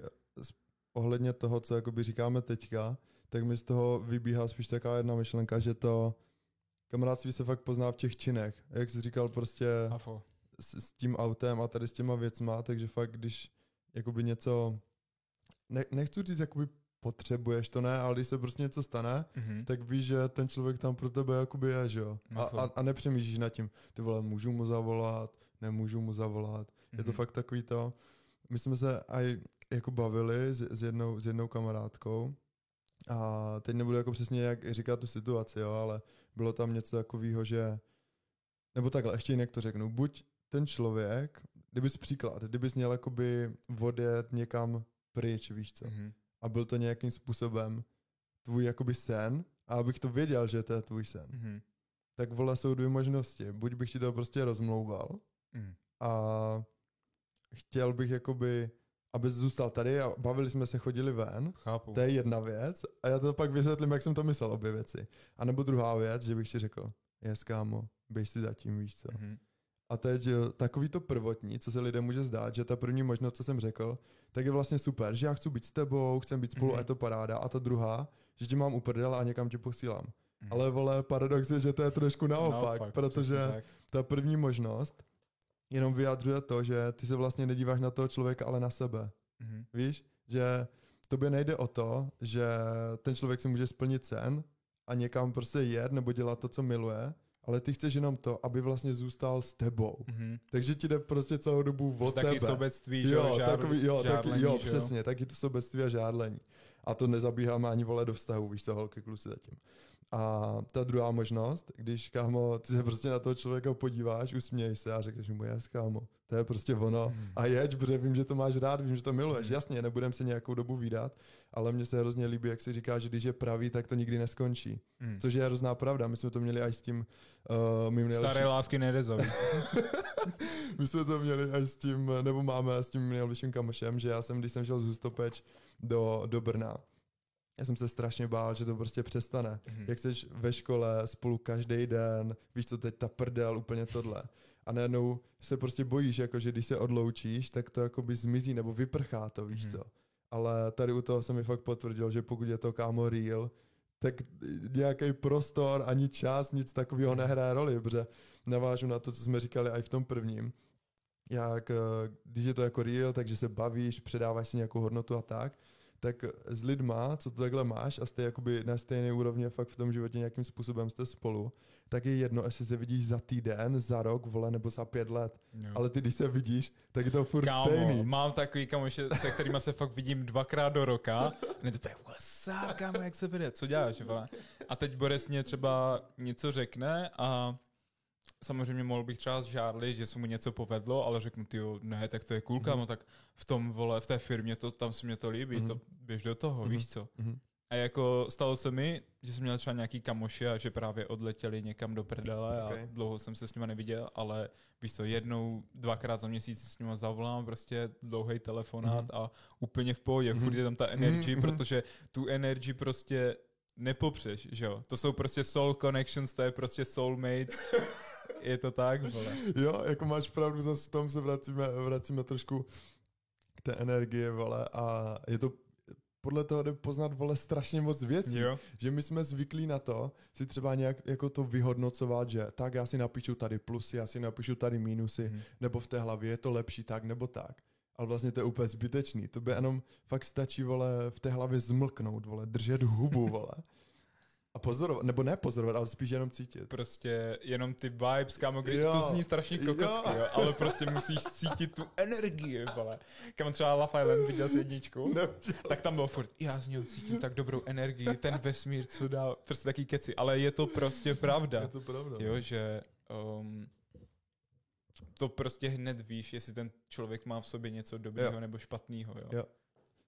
ohledně toho, co jakoby říkáme teďka, tak mi z toho vybíhá spíš taková jedna myšlenka, že to kamarádství se fakt pozná v těch činech. Jak jsi říkal, prostě s, s tím autem a tady s těma věcma, takže fakt, když jakoby něco, ne, nechci říct, jakoby potřebuješ to ne, ale když se prostě něco stane, mm-hmm. tak víš, že ten člověk tam pro tebe jakoby je, že jo. A, a, a nepřemýšlíš nad tím, ty vole, můžu mu zavolat, nemůžu mu zavolat. Mm-hmm. Je to mhm. fakt takový to, my jsme se aj jako bavili s, s, jednou, s jednou kamarádkou a teď nebudu jako přesně jak říkat tu situaci, jo, ale bylo tam něco takového, že nebo takhle, ještě jinak to řeknu, buď ten člověk, kdybys příklad, kdybys měl jakoby odjet někam pryč, víš co, mm-hmm. a byl to nějakým způsobem tvůj jakoby sen, a abych to věděl, že to je tvůj sen, mm-hmm. tak vole jsou dvě možnosti. Buď bych ti to prostě rozmlouval mm. a chtěl bych jakoby aby zůstal tady a bavili jsme se, chodili ven. Chápu. To je jedna věc. A já to pak vysvětlím, jak jsem to myslel, obě věci. A nebo druhá věc, že bych ti řekl, je kámo, běž si zatím, víš co. Mm-hmm. A teď takový to prvotní, co se lidem může zdát, že ta první možnost, co jsem řekl, tak je vlastně super, že já chci být s tebou, chci být spolu mm-hmm. a je to paráda. A ta druhá, že ti mám uprdel a někam tě posílám. Mm-hmm. Ale vole, paradox je, že to je trošku naopak, naopak protože ta první možnost jenom vyjadřuje to, že ty se vlastně nedíváš na toho člověka, ale na sebe. Mm-hmm. Víš, že tobě nejde o to, že ten člověk si může splnit sen a někam prostě jet nebo dělat to, co miluje, ale ty chceš jenom to, aby vlastně zůstal s tebou. Mm-hmm. Takže ti jde prostě celou dobu o taky tebe. sobectví, jo, žár, takový, jo, žárlení, taky, jo, že přesně, taky to sobectví a žádlení. A to nezabíháme ani vole do vztahu, víš co, holky, kluci zatím. A ta druhá možnost, když kámo, ty se prostě na toho člověka podíváš, usměj se a řekneš mu, jes kámo, to je prostě ono. Hmm. A jeď, protože vím, že to máš rád, vím, že to miluješ. Hmm. Jasně, nebudem se nějakou dobu výdat, ale mně se hrozně líbí, jak si říká, že když je pravý, tak to nikdy neskončí. Hmm. Což je hrozná pravda. My jsme to měli až s tím uh, mým nejlepším... Staré lásky nerezoví. My jsme to měli až s tím, nebo máme s tím nejlepším kamošem, že já jsem, když jsem šel z Hustopeč do, do Brna, já jsem se strašně bál, že to prostě přestane. Mm-hmm. Jak jsi ve škole spolu každý den, víš co, teď ta prdel, úplně tohle. A najednou se prostě bojíš, jako, že když se odloučíš, tak to jako by zmizí nebo vyprchá to, víš mm-hmm. co. Ale tady u toho se mi fakt potvrdil, že pokud je to kámo real, tak nějaký prostor, ani čas, nic takového nehraje roli, protože navážu na to, co jsme říkali i v tom prvním. Jak, eh, když je to jako real, takže se bavíš, předáváš si nějakou hodnotu a tak, tak s lidma, co to takhle máš a jste jakoby na stejné úrovni fakt v tom životě nějakým způsobem jste spolu, tak je jedno, jestli se vidíš za týden, za rok, vole, nebo za pět let. Jo. Ale ty, když se vidíš, tak je to furt Kámo, stejný. mám takový kamoše, se kterými se fakt vidím dvakrát do roka. A to up, kámo, jak se vede, co děláš, vole? A teď Boris mě třeba něco řekne a samozřejmě mohl bych třeba žádlit, že se mu něco povedlo, ale řeknu, ty ne, tak to je cool, mm-hmm. no tak v tom, vole, v té firmě, to, tam se mě to líbí, mm-hmm. to běž do toho, mm-hmm. víš co. Mm-hmm. A jako stalo se mi, že jsem měl třeba nějaký kamoši a že právě odletěli někam do prdele okay. a dlouho jsem se s nima neviděl, ale víš co, jednou, dvakrát za měsíc s nima zavolám, prostě dlouhý telefonát mm-hmm. a úplně v pohodě, mm-hmm. furt je tam ta energy, mm-hmm. protože tu energy prostě nepopřeš, že jo. To jsou prostě soul connections, to je prostě soulmates. je to tak, vole. Jo, jako máš pravdu, zase v tom se vracíme, vracíme trošku k té energie, vole, a je to podle toho jde poznat, vole, strašně moc věcí. Jo. Že my jsme zvyklí na to si třeba nějak jako to vyhodnocovat, že tak já si napíšu tady plusy, já si napíšu tady mínusy, Mhm. nebo v té hlavě je to lepší tak nebo tak. Ale vlastně to je úplně zbytečný. To by jenom fakt stačí, vole, v té hlavě zmlknout, vole, držet hubu, vole. A pozorovat, nebo ne pozorovat, ale spíš jenom cítit. Prostě jenom ty vibes, kámo, kdy Jo. to zní strašně kokosky, Jo. jo. ale prostě musíš cítit tu energii, vole. Kámo třeba Love Island viděl jsi jedničku? Ne, Tak tam bylo furt, já z něho cítím tak dobrou energii, ten vesmír, co dá, prostě taký keci, ale je to prostě pravda. je to pravda. Jo, že um, to prostě hned víš, jestli ten člověk má v sobě něco dobrého Jo. nebo špatného, jo. Jo.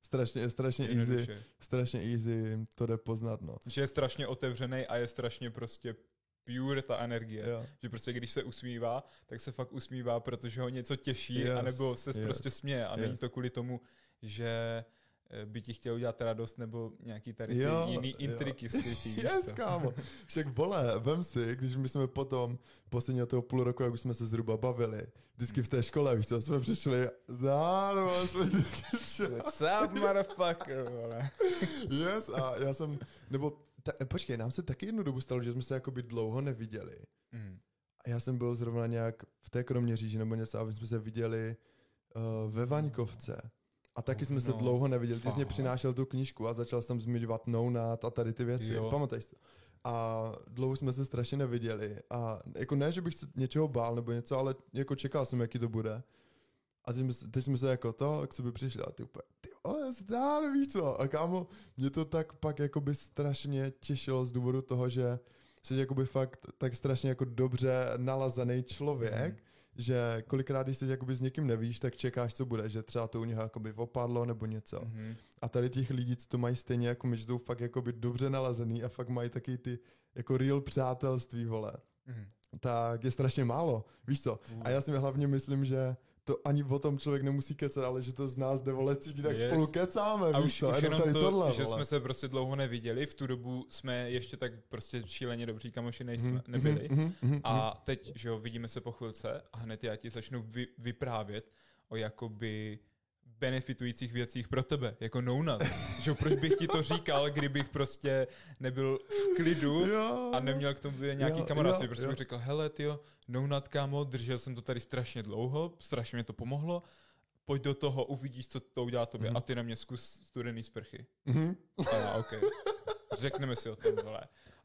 Strašně, strašně easy, strašně easy to jde poznat, no. Že je strašně otevřený a je strašně prostě pure ta energie. Jo. Že prostě když se usmívá, tak se fakt usmívá, protože ho něco těší, Yes, anebo se yes, prostě směje. A není yes. to kvůli tomu, že by ti chtěl udělat radost, nebo nějaký tady ty Jo, jiný intriky skrytý. Yes, kámo. Však vole, vem si, když my jsme potom posledního toho půl roku, jak už jsme se zhruba bavili, vždycky v té škole, víš co, jsme přišli, zároveň jsme vždycky. What's up, motherfucker, vole. Yes, a já jsem, nebo, ta, počkej, nám se taky jednu dobu stalo, že jsme se jakoby dlouho neviděli. Mm. A já jsem byl zrovna nějak v té Kroměříži nebo něco, aby jsme se viděli uh, ve Vaňkovce. A taky jsme se No, dlouho neviděli. Ty jsi mě přinášel tu knížku a začal jsem zmiňovat No a tady ty věci. Jo. Pamatuješ to? A dlouho jsme se strašně neviděli. A jako ne, že bych se něčeho bál nebo něco, ale jako čekal jsem, jaký to bude. A teď jsme, se- teď jsme se jako to k sobě přišli a ty úplně, ty vole, zdár, víš co? A kámo, mě to tak pak jakoby strašně těšilo z důvodu toho, že jsi jakoby fakt tak strašně jako dobře nalazený člověk, Mhm. Že kolikrát, když jakoby s někým nevíš, tak čekáš, co bude, že třeba to u něho jakoby opadlo nebo něco. Mhm. A tady těch lidí, co to mají stejně jako my, že jsou fakt jakoby dobře nalazený a fakt mají taky ty jako real přátelství, vole. Mhm. Tak je strašně málo, víš co? A já si hlavně myslím, že to ani o tom člověk nemusí kecat, ale že to z nás jde vole cítit, jak Yes. spolu kecáme, A víš už, co? už Jenom tady to, tohle, že vole. jsme se prostě dlouho neviděli, v tu dobu jsme ještě tak prostě šíleně dobří kamoši nejsme, Mhm, nebyli. mhm, mhm, mhm. A teď, že jo, vidíme se po chvilce a hned já ti začnu vy, vyprávět o jakoby benefitujících věcích pro tebe, jako nounat. že proč bych ti to říkal, kdybych prostě nebyl v klidu Jo, a neměl k tomu nějaký Jo, kamarádství. Prostě jo. bych řekl, hele, tyjo, nounat, kámo, držel jsem to tady strašně dlouho, strašně mě to pomohlo, pojď do toho, uvidíš, co to udělá tobě Mhm. a ty na mě zkus studený sprchy. Mhm. A já, OK. Řekneme si o tom, vole.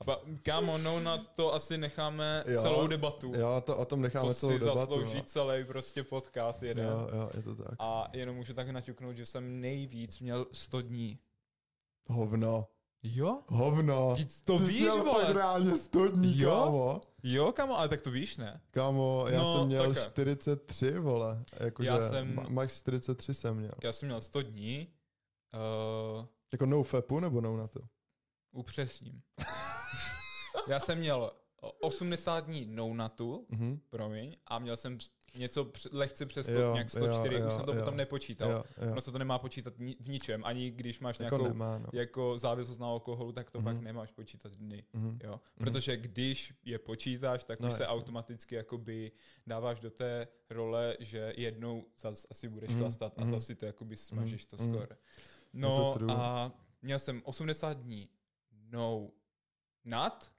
A kámo, no na to asi necháme Jo. celou debatu. Jo, to, o tom necháme to celou si debatu. zaslouží no. celý prostě podcast jeden. Jo, jo, je to tak. A jenom můžu tak naťuknout, že jsem nejvíc měl 100 dní. Hovno. Jo? Hovno. Vždyť to Ty jsi víš, vole. fakt reálně 100 dní, Jo? kámo. Jo, kámo, ale tak to víš, ne? Kámo, já No, jsem měl takhle. 43, vole. Jakože Já jsem- ma- max 43 jsem měl. Já jsem měl 100 dní. Uh, Jako no fepu nebo no na to? upřesním. Já jsem měl 80 dní no natu, Mhm. promiň, a měl jsem něco lehce přes Jo, to, nějak 104, jo, už jo, jsem to jo. potom nepočítal. Jo, jo. Ono se to nemá počítat ni- v ničem, ani když máš Jako nějakou nemá, no. jako závislost na alkoholu, tak to Mhm. pak nemáš počítat dny. Mhm. Jo? Protože když je počítáš, tak No, už se jasně. automaticky jakoby dáváš do té role, že jednou zas asi budeš Mhm, chlastat a mhm. zase to jakoby smažíš to mhm. skoro. No true. a měl jsem 80 dní no nut,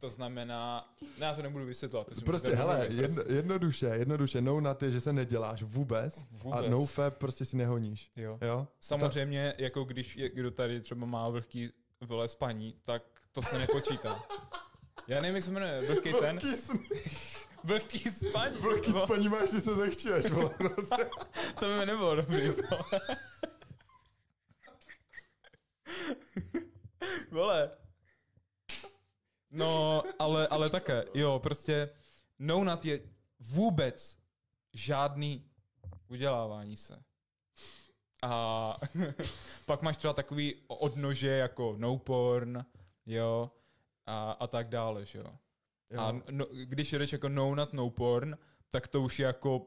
to znamená, ne, já to nebudu vysvětlovat. To Prostě, hele, domluvit, jedno, jednoduše, jednoduše, no na ty, že se neděláš vůbec, Vůbec. a no fap prostě si nehoníš. Jo. Jo? Samozřejmě, jako když je, kdo tady třeba má vlhký vole spaní, tak to se nepočítá. Já nevím, jak se jmenuje, vlhký sen? Vlhký, sn- Vlhký spaní. vlhký vole. spaní máš, když se prostě. To by mi nebylo dobrý. vole. No, ale, ale také, jo, prostě no nut je vůbec žádný udělávání se. A pak máš třeba takový odnože jako no porn, jo, a, a tak dále, že jo. Jo. A no, když jedeš jako no nut, no porn, tak to už je jako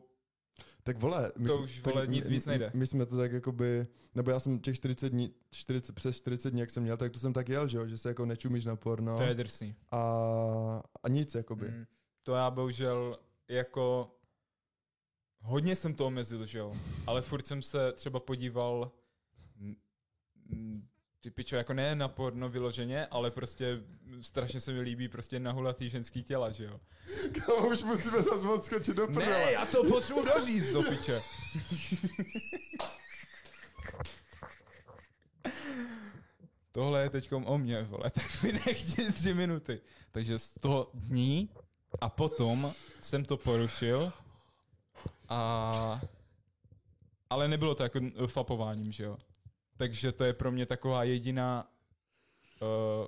Tak vole, my To jsme- už, tak vole, nic my- víc nejde. My, my jsme to tak jakoby, nebo já jsem těch 40 dní, 40, přes 40 dní, jak jsem měl, tak to jsem tak jel, že jo, že se jako nečumíš na porno To je drsný. a, a nic, jakoby. Mm, to já bohužel jako hodně jsem to omezil, že jo, ale furt jsem se třeba podíval ty pičo, jako ne na porno vyloženě, ale prostě strašně se mi líbí prostě nahulatý ženský těla, že jo. Kámo, už musíme zase moc skočit do prdele. Ne, já to potřebuji doříct do piče. Tohle je teďkom o mě, vole, tak mi nechci tři minuty. Takže 100 dní a potom jsem to porušil a... Ale nebylo to jako fapováním, že jo. Takže to je pro mě taková jediná... Uh,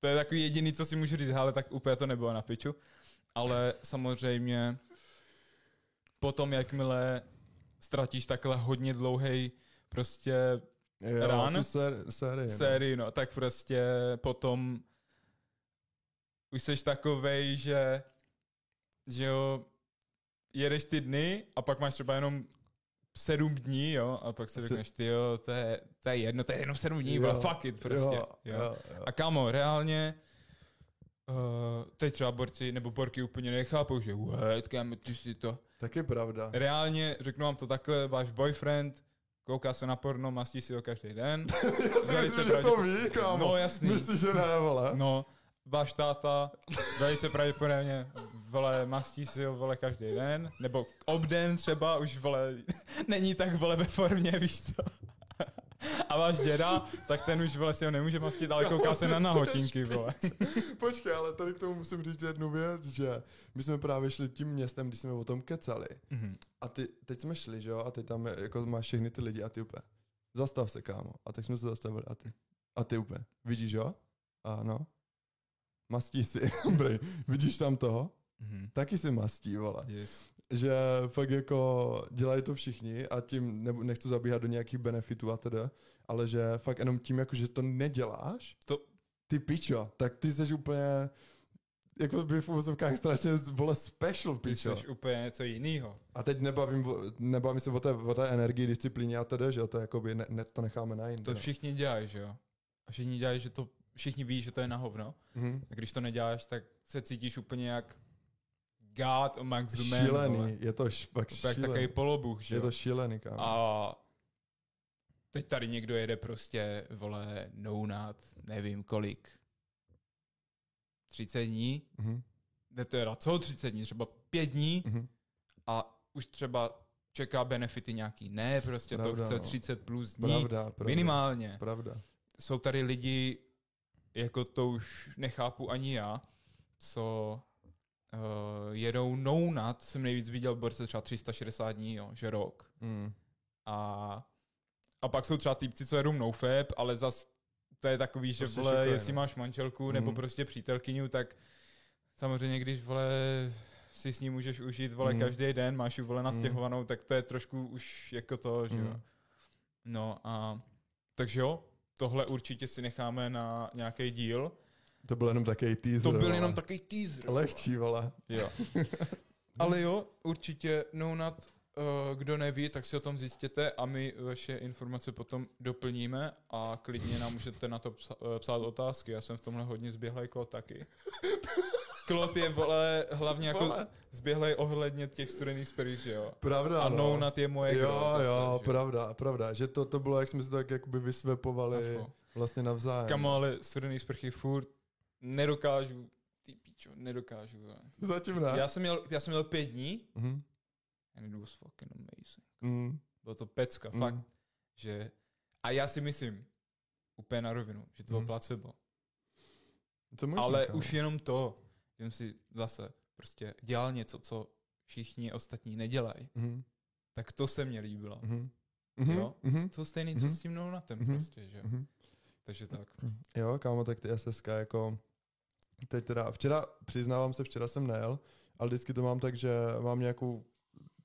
to je takový jediný, co si můžu říct, ale tak úplně to nebylo na piču. Ale samozřejmě potom, jakmile ztratíš takhle hodně dlouhý prostě Jo, Rán? tu sér, sérii. no. sérii, no, tak prostě potom už seš takovej, že že jo, jedeš ty dny a pak máš třeba jenom sedm dní, jo, a pak si řekneš, ty jo, to je, to je jedno, to je jenom sedm dní, jo, fuck it, prostě. Jo, Jo, jo, jo. A kámo, reálně, uh, teď třeba borci nebo borky úplně nechápou, že what, kámo, ty si to... Taky pravda. Reálně, řeknu vám to takhle, váš boyfriend kouká se na porno, mastí si ho každý den. Já si myslím, že to ví, kámo. No jasný. Myslíš, že ne, vole? No, váš táta velice pravděpodobně vole, mastí si ho vole každý den, nebo obden třeba, už vole, není tak vole ve formě, víš co. A váš děda, tak ten už vole si ho nemůže mastit, ale kouká se na nahotinky, vole. Počkej, ale tady k tomu musím říct jednu věc, že my jsme právě šli tím městem, když jsme o tom kecali. Mhm. A ty, teď jsme šli, že jo, a ty tam jako máš všechny ty lidi a ty úplně, zastav se, kámo. A tak jsme se zastavili a ty, a ty úplně, vidíš, jo? A no, mastí si, Brej, vidíš tam toho? Mhm. Taky si mastí, vole. Yes. Že fakt jako dělají to všichni a tím nebu- nechci zabíhat do nějakých benefitů a teda, ale že fakt jenom tím, jako, že to neděláš, To- ty pičo, tak ty jsi úplně jako by v uvozovkách strašně vole special Ty pičo. jsi úplně něco jiného. A teď nebavím, nebavím se o té, o té energii, disciplíně a tedy, že jo, to jakoby ne, ne, to necháme na jinde. To no. všichni dělají, že jo? A všichni dělají, že to, všichni ví, že to je na hovno. Mhm. A když to neděláš, tak se cítíš úplně jak God Max the Man, Šílený, vole. je to š, fakt Úplně jak šílený. takový polobuch, že Je to šílený, kámo. A teď tady někdo jede prostě, vole, no nad, nevím kolik, 30 dní, Mhm. ne to je co 30 dní, třeba 5 dní Mhm. a už třeba čeká benefity nějaký. Ne, prostě Pravda, to chce no. 30 plus dní, Pravda, pravda. minimálně. Pravda. Jsou tady lidi, jako to už nechápu ani já, co uh, jedou no nad, jsem nejvíc viděl borce třeba 360 dní, jo, že rok. Mm. A, a pak jsou třeba týpci, co jedou nofap, ale zas to je takový, že Prostě vole, šukají, jestli no. máš manželku nebo Mhm. prostě přítelkyňu, tak samozřejmě, když vole si s ní můžeš užít vole Mhm. každý den, máš ji vole nastěhovanou, tak to je trošku už jako to, že jo. Mhm. No a takže jo, tohle určitě si necháme na nějaký díl. To byl jenom takový teaser. To byl vole. jenom takový teaser. Lehčí, vole. Jo. Ale jo, určitě no nad, uh, kdo neví, tak si o tom zjistěte a my vaše informace potom doplníme a klidně nám můžete na to eh, psát otázky. Já jsem v tomhle hodně zběhlej taky. Klot je, vole, hlavně jako Vole. zběhlej ohledně těch studených spirit, že jo. Pravda, A no. no nad je moje Jo, zase, jo, že? pravda, pravda. Že to, to bylo, jak jsme se to tak jakoby vysvepovali Afo. vlastně navzájem. Kamo, ale studený sprchy furt nedokážu, ty píčo, nedokážu. vole. Zatím ne. Já jsem měl, já jsem měl pět dní Mhm. and it was fucking amazing. Mm. Bylo to pecka, Mm. fakt. Že, a já si myslím, úplně na rovinu, že to bylo Mm. placebo. To možná, Ale kámo. už jenom to, jsem si zase prostě dělal něco, co všichni ostatní nedělají, Mhm. tak to se mně líbilo. Mhm. Mhm. Jo? Mhm. To stejný, co Mhm. s tím nonatem Mhm. prostě, že jo. Mhm. Takže tak. Jo, kámo, tak ty SSK jako... Teď teda, včera, přiznávám se, včera jsem nejel, ale vždycky to mám tak, že mám nějakou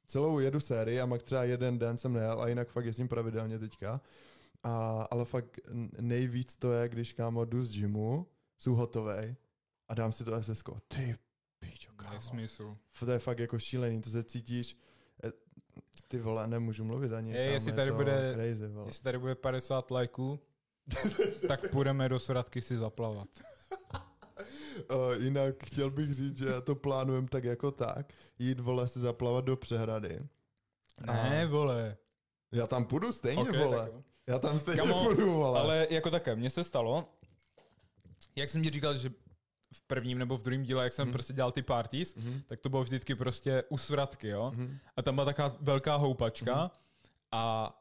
celou jedu sérii a pak třeba jeden den jsem nejel a jinak fakt jezdím pravidelně teďka. A, ale fakt nejvíc to je, když kámo jdu z gymu, jsou hotovej a dám si to SSK. Ty píčo, kámo. Nesmysl. To je fakt jako šílený, to se cítíš, eh, ty vole, nemůžu mluvit ani. Kámo, jestli je tady to bude- Crazy, vole. Jestli tady bude 50 lajků, tak půjdeme do Soradky si zaplavat. Uh, jinak chtěl bych říct, že to plánujem tak jako tak, jít vole si zaplavat do přehrady. Ne, vole. Já tam půjdu stejně, Ok, vole. tak jo. Já tam stejně Kamo, budu, ale... Ale jako také, mně se stalo, jak jsem ti říkal, že v prvním nebo v druhém díle, jak jsem Mhm. prostě dělal ty parties, Mhm. tak to bylo vždycky prostě u svratky, jo. Mhm. A tam byla taková velká houpačka Mhm. a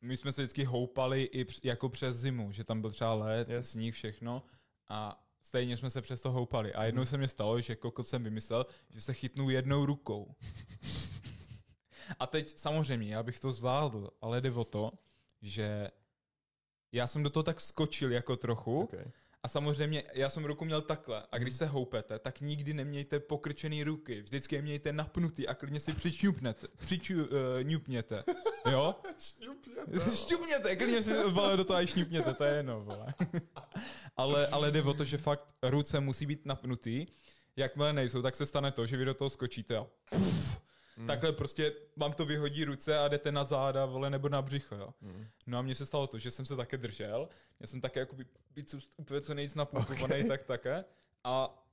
my jsme se vždycky houpali i jako přes zimu, že tam byl třeba led, Yes. sníh, všechno a stejně jsme se přes to houpali. A jednou Mhm. se mi stalo, že kokot jsem vymyslel, že se chytnu jednou rukou. a teď samozřejmě, já bych to zvládl, ale jde o to, že já jsem do toho tak skočil jako trochu Okay. A samozřejmě já jsem ruku měl takhle a když se houpete, tak nikdy nemějte pokrčený ruky, vždycky je mějte napnutý a klidně si přičňupnete, přičňupněte, jo? Šťupněte, klidně si vole do toho a šňupněte, to je jedno, vole. ale, ale jde o to, že fakt ruce musí být napnutý, jakmile nejsou, tak se stane to, že vy do toho skočíte a puf, Mm. takhle prostě vám to vyhodí ruce a jdete na záda, vole, nebo na břicho, jo. Mm. No a mně se stalo to, že jsem se také držel, já jsem také jako biceps úplně co nejvíc napumpovaný, Okay. tak také. A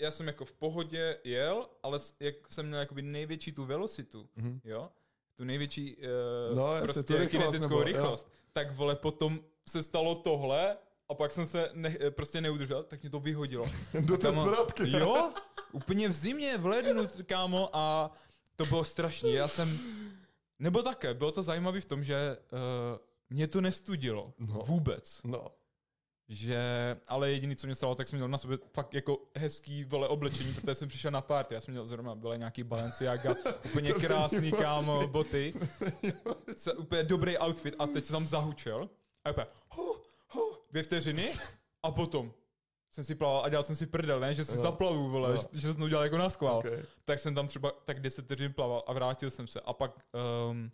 já jsem jako v pohodě jel, ale jak jsem měl jakoby největší tu velocitu, Mhm. jo, tu největší uh, No, jasně, tu prostě rychlost, kinetickou nebo- rychlost, tak vole potom se stalo tohle a pak jsem se ne, eh, prostě neudržel, tak mě to vyhodilo. Do té zvratky. Jo, úplně v zimě, v lednu, kámo, a to bylo strašný. Já jsem, nebo také, bylo to zajímavé v tom, že uh, mě to nestudilo No. vůbec. No. Že, ale jediný, co mě stalo, tak jsem měl na sobě fakt jako hezký vole oblečení, protože jsem přišel na party. Já jsem měl zrovna, byly nějaký Balenciaga, úplně krásný kámo, boty, Ce, úplně dobrý outfit a teď se tam zahučel a úplně, hu, hu, dvě vteřiny a potom jsem si plaval a dělal jsem si prdel, ne, že si Jo. zaplavu, vole, Jo. že, že jsem to udělal jako na schvál. Okay. Tak jsem tam třeba tak 10 vteřin plaval a vrátil jsem se a pak um,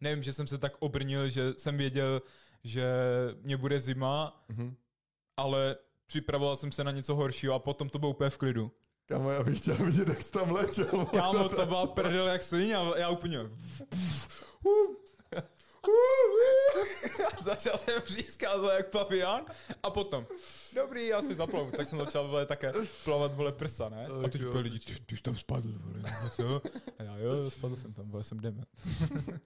nevím, že jsem se tak obrnil, že jsem věděl, že mě bude zima, Mhm. ale připravoval jsem se na něco horšího a potom to bylo úplně v klidu. Kámo, já bych chtěl vidět, jak jsi tam letěl. Kámo, to byla prdel jak svině a já úplně... A začal jsem přískat vole, jak pavián a potom, dobrý, já si zaplavu, tak jsem začal vole, také plavat vole prsa, ne? A teď úplně lidi, ty, ty jsi tam spadl, vole, co? A já, jo, spadl jsem tam, vole, jsem dement.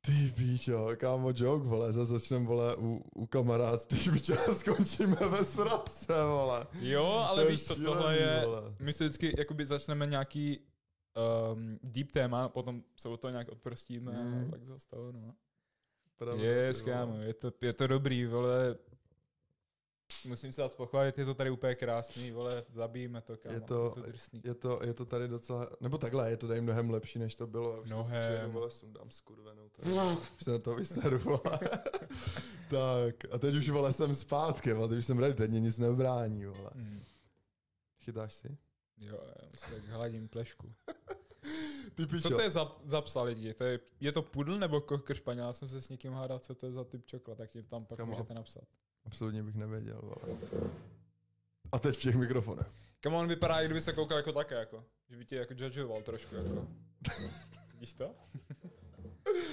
Ty píčo, kámo, joke, vole, zase začneme, vole, u, u kamarádství, píčo, a skončíme ve svratce, vole. Jo, ale To víš co, tohle je, vole. my si vždycky jakoby začneme nějaký um, deep téma, potom se o to nějak odprostíme Mm. a pak zase to, no. Pravda, Yes, kámo, je to, je to dobrý, vole. Musím se dát pochválit, je to tady úplně krásný, vole, zabijeme to, kámo. Je to- je to drsný. Je to, je to tady docela, nebo takhle, je to tady mnohem lepší, než to bylo. Já Už Mnohem. Si přijdu, vole, sundám skurvenou. tady. Už se na to vyseru, tak, a teď už, vole, jsem zpátky, vole, teď už jsem ready, teď mě nic nebrání, vole. Mm. Chytáš si? Jo, já si tak hladím plešku. Ty pičo. Co to je za, za psa lidi? To je, je to pudl nebo koker španěl? Já jsem se s někým hádal, co to je za typ čokla, tak tím tam pak Kamo. můžete napsat. Absolutně bych nevěděl, vole. A teď v těch mikrofonech. Kam on vypadá, jak kdyby se koukal jako také, jako. Že by tě jako judgeoval trošku, jako. Vidíš to?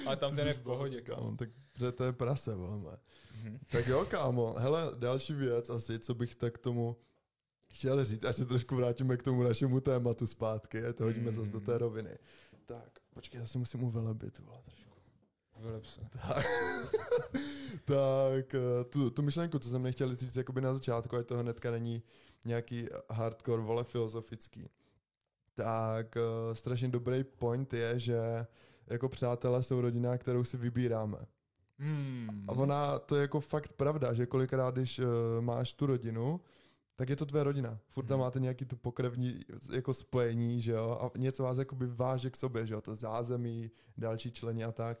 Ale tam ten je v pohodě, kámo. Tak že to je prase, vole. mé. Mhm. Tak jo, kámo. Hele, další věc asi, co bych tak tomu chtěl říct, až se trošku vrátíme k tomu našemu tématu zpátky, a to hodíme zase do Mm. té roviny. Tak, počkej, já si musím uvelebit, vole, trošku. Vylep se. Tak, tak eh, tu, tu myšlenku, co jsem nechtěl říct jakoby na začátku, ať toho hnedka není nějaký hardcore, vole, filozofický. Tak uh, strašně dobrý point je, že jako přátelé jsou rodina, kterou si vybíráme. Hmm. A ona, to je jako fakt pravda, že kolikrát, když uh, máš tu rodinu, tak je to tvoje rodina. Furt tam Mhm. máte nějaký tu pokrevní jako spojení, že jo, a něco vás jakoby váže k sobě, že jo, to zázemí, další členi a tak.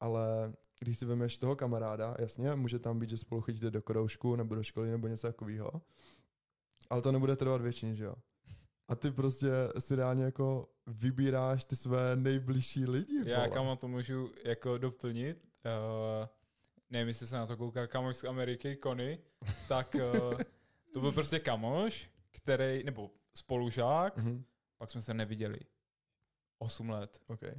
Ale když si vemeš toho kamaráda, jasně, může tam být, že spolu chodíte do kroužku nebo do školy nebo něco takového, ale to nebude trvat věčně, že jo. A ty prostě si reálně jako vybíráš ty své nejbližší lidi. Já vole. kamo to můžu jako doplnit. Uh, nevím, jestli se na to kouká kamoš z Ameriky, Kony, tak uh, to byl prostě kamoš, který, nebo spolužák, Mhm, pak jsme se neviděli 8 let. okay.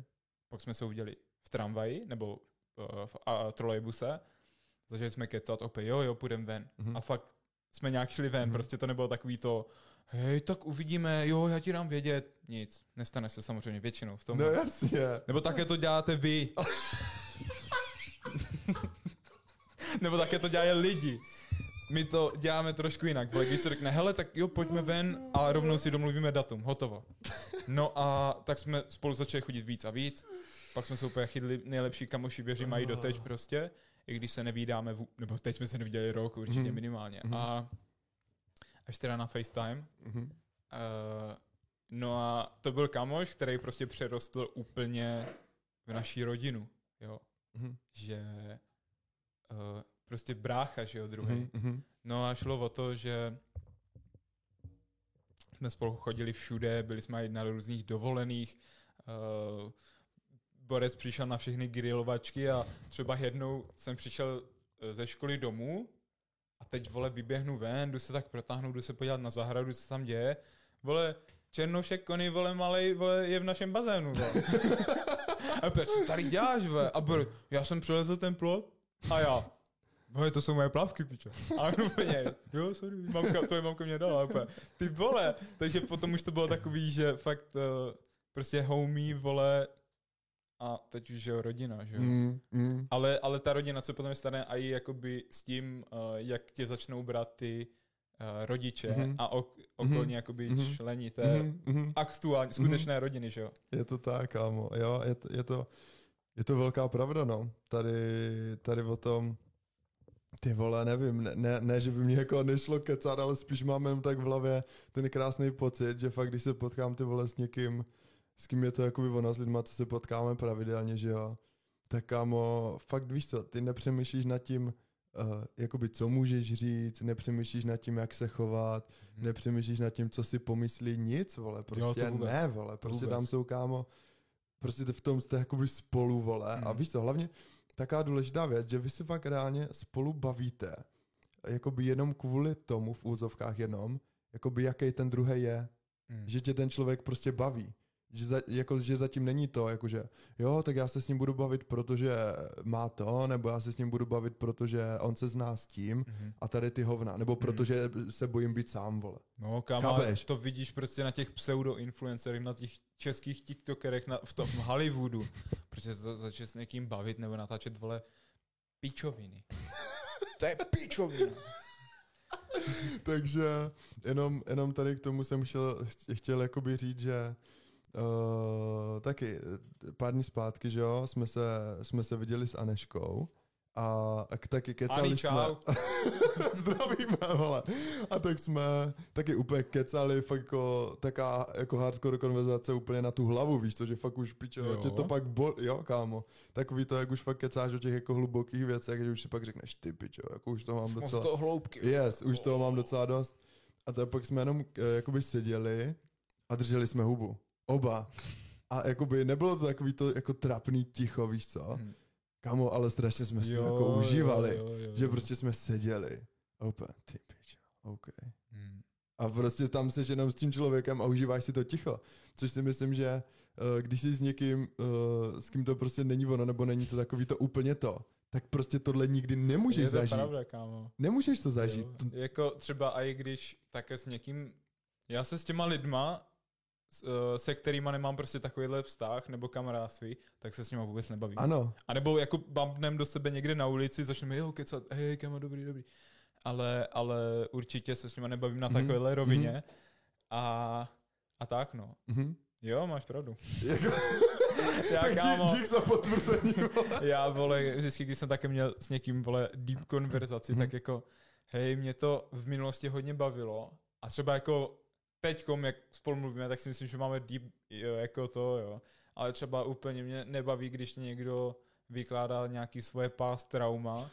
Pak jsme se uviděli v tramvaji, nebo uh, v a, trolejbuse. Začali jsme kecat, opět, jo, jo, půjdeme ven. Mhm. A fakt jsme nějak šli ven, Mhm. prostě to nebylo takový to, hej, tak uvidíme, jo, já ti dám vědět. Nic, nestane se samozřejmě většinou v tom. No jasně. Nebo také to děláte vy. Nebo také to dělají lidi. My to děláme trošku jinak. Vole, když se řekne, hele, tak jo, pojďme ven a rovnou si domluvíme datum, hotovo. No a tak jsme spolu začali chodit víc a víc. Pak jsme se úplně chytli, nejlepší kamoši věřím mají doteď prostě, i když se nevídáme, vů- nebo teď jsme se neviděli rok, určitě Mhm. minimálně. Mhm. A až teda na FaceTime, Mhm. Uh, no a to byl kamoš, který prostě přerostl úplně v naší rodinu, jo. Mhm. Že uh, prostě brácha, že jo, druhý. Mhm. Mhm. No a šlo o to, že jsme spolu chodili všude, byli jsme i na různých dovolených. Uh, Borec přišel na všechny grilovačky a třeba jednou jsem přišel eh, ze školy domů a teď, vole, vyběhnu ven, jdu se tak protáhnout, jdu se podívat na zahradu, co tam děje. Vole, Černošek Kony, vole, malej, vole, je v našem bazénu, vole. a co tady děláš, vole? A byl, já jsem přelezl ten plot a já, Bože, to jsou moje plavky, pičo. A on úplně, jo, sorry, mamka, tvoje mamka mě dala, úplně, ty vole. Takže potom už to bylo takový, že fakt uh, prostě homie, vole, a teď už, že jo, rodina, že jo. Mm, mm. Ale, ale ta rodina se potom stane i jakoby s tím, uh, jak tě začnou brát ty uh, rodiče Mhm. a ok, okolní Mhm. jakoby Mhm. členi té Mhm. Mhm. aktuální, skutečné rodiny, že jo. Je to tak, kámo. Jo, je to, je to, je to velká pravda, no. Tady, tady o tom, ty vole, nevím, ne, ne, ne, že by mě jako nešlo kecat, ale spíš mám jen tak v hlavě ten krásný pocit, že fakt, když se potkám ty vole s někým, s kým je to jakoby ono, s lidma, co se potkáme pravidelně, že jo, tak kámo, fakt víš co, ty nepřemýšlíš nad tím, uh, jakoby co můžeš říct, nepřemýšlíš nad tím, jak se chovat, Mhm. nepřemýšlíš nad tím, co si pomyslí, nic, vole, prostě vůbec. ne, vole, prostě tam jsou, kámo, prostě v tom jste jakoby spolu, vole, a Hmm. víš co, hlavně taká důležitá věc, že vy si fakt reálně spolu bavíte, jakoby jenom kvůli tomu, v úzovkách jenom, jakoby jaký ten druhý je, Mm. že tě ten člověk prostě baví. Že, za, jako, že zatím není to, jakože jo, tak já se s ním budu bavit, protože má to, nebo já se s ním budu bavit, protože on se zná s tím Mhm. a tady ty hovna, nebo protože se bojím být sám, vole. No, kámo, to vidíš prostě na těch pseudo-influencerech, na těch českých tiktokerech na, v tom Hollywoodu. Protože za, začne s někým bavit nebo natáčet, vole, pičoviny. to je pičovina. Takže jenom, jenom tady k tomu jsem chtěl, chtěl jakoby říct, že uh, taky eh, pár dní zpátky, že jo, jsme se, jsme se viděli s Aneškou a, a taky kecali Ani jsme. Zdravíme, vole. A tak jsme taky úplně kecali, fakt jako taká jako hardcore konverzace úplně na tu hlavu, víš co, že fakt už pičo, Jo. tě to pak bol, jo kámo, takový to, jak už fakt kecáš o těch jako hlubokých věcech, že už si pak řekneš ty pičo, jako už to mám Moc docela. to hloubky. Yes, už toho mám docela dost. A to pak jsme jenom eh, jakoby seděli a drželi jsme hubu. Oba. A jakoby nebylo to takový to jako trapný ticho, víš co? Hm. Kamo, ale strašně jsme si to jako užívali. Jo, jo, Že jo. prostě jsme seděli. A úplně, ty pičo, OK. Hm. A prostě tam seš jenom s tím člověkem a užíváš si to ticho. Což si myslím, že eh, když jsi s někým, eh, s kým to prostě není ono, nebo není to takový to úplně to, tak prostě tohle nikdy nemůžeš Je to zažít. pravda, kámo. Nemůžeš to zažít. Jo. Jako třeba i když také s někým, já se s těma lidma, se kterýma nemám prostě takovýhle vztah nebo kamarádství, tak se s nima vůbec nebavím. Ano, A nebo jako bumpnem do sebe někde na ulici, začneme jo kecat, hej, kámo, dobrý, dobrý. Ale, ale určitě se s nima nebavím na Mhm, takovéhle rovině. A, a tak no. mhm. Jo, máš pravdu. Jako, Já, tak kámo. dík, dík za potvrzení. vole. Já, vole, vždycky, když jsem také měl s někým, vole, deep konverzaci, Mhm. tak jako, hej, mě to v minulosti hodně bavilo a třeba jako teďkom, jak spolu mluvíme, tak si myslím, že máme deep, jo, jako to, jo. Ale třeba úplně mě nebaví, když někdo vykládá nějaký svoje past trauma,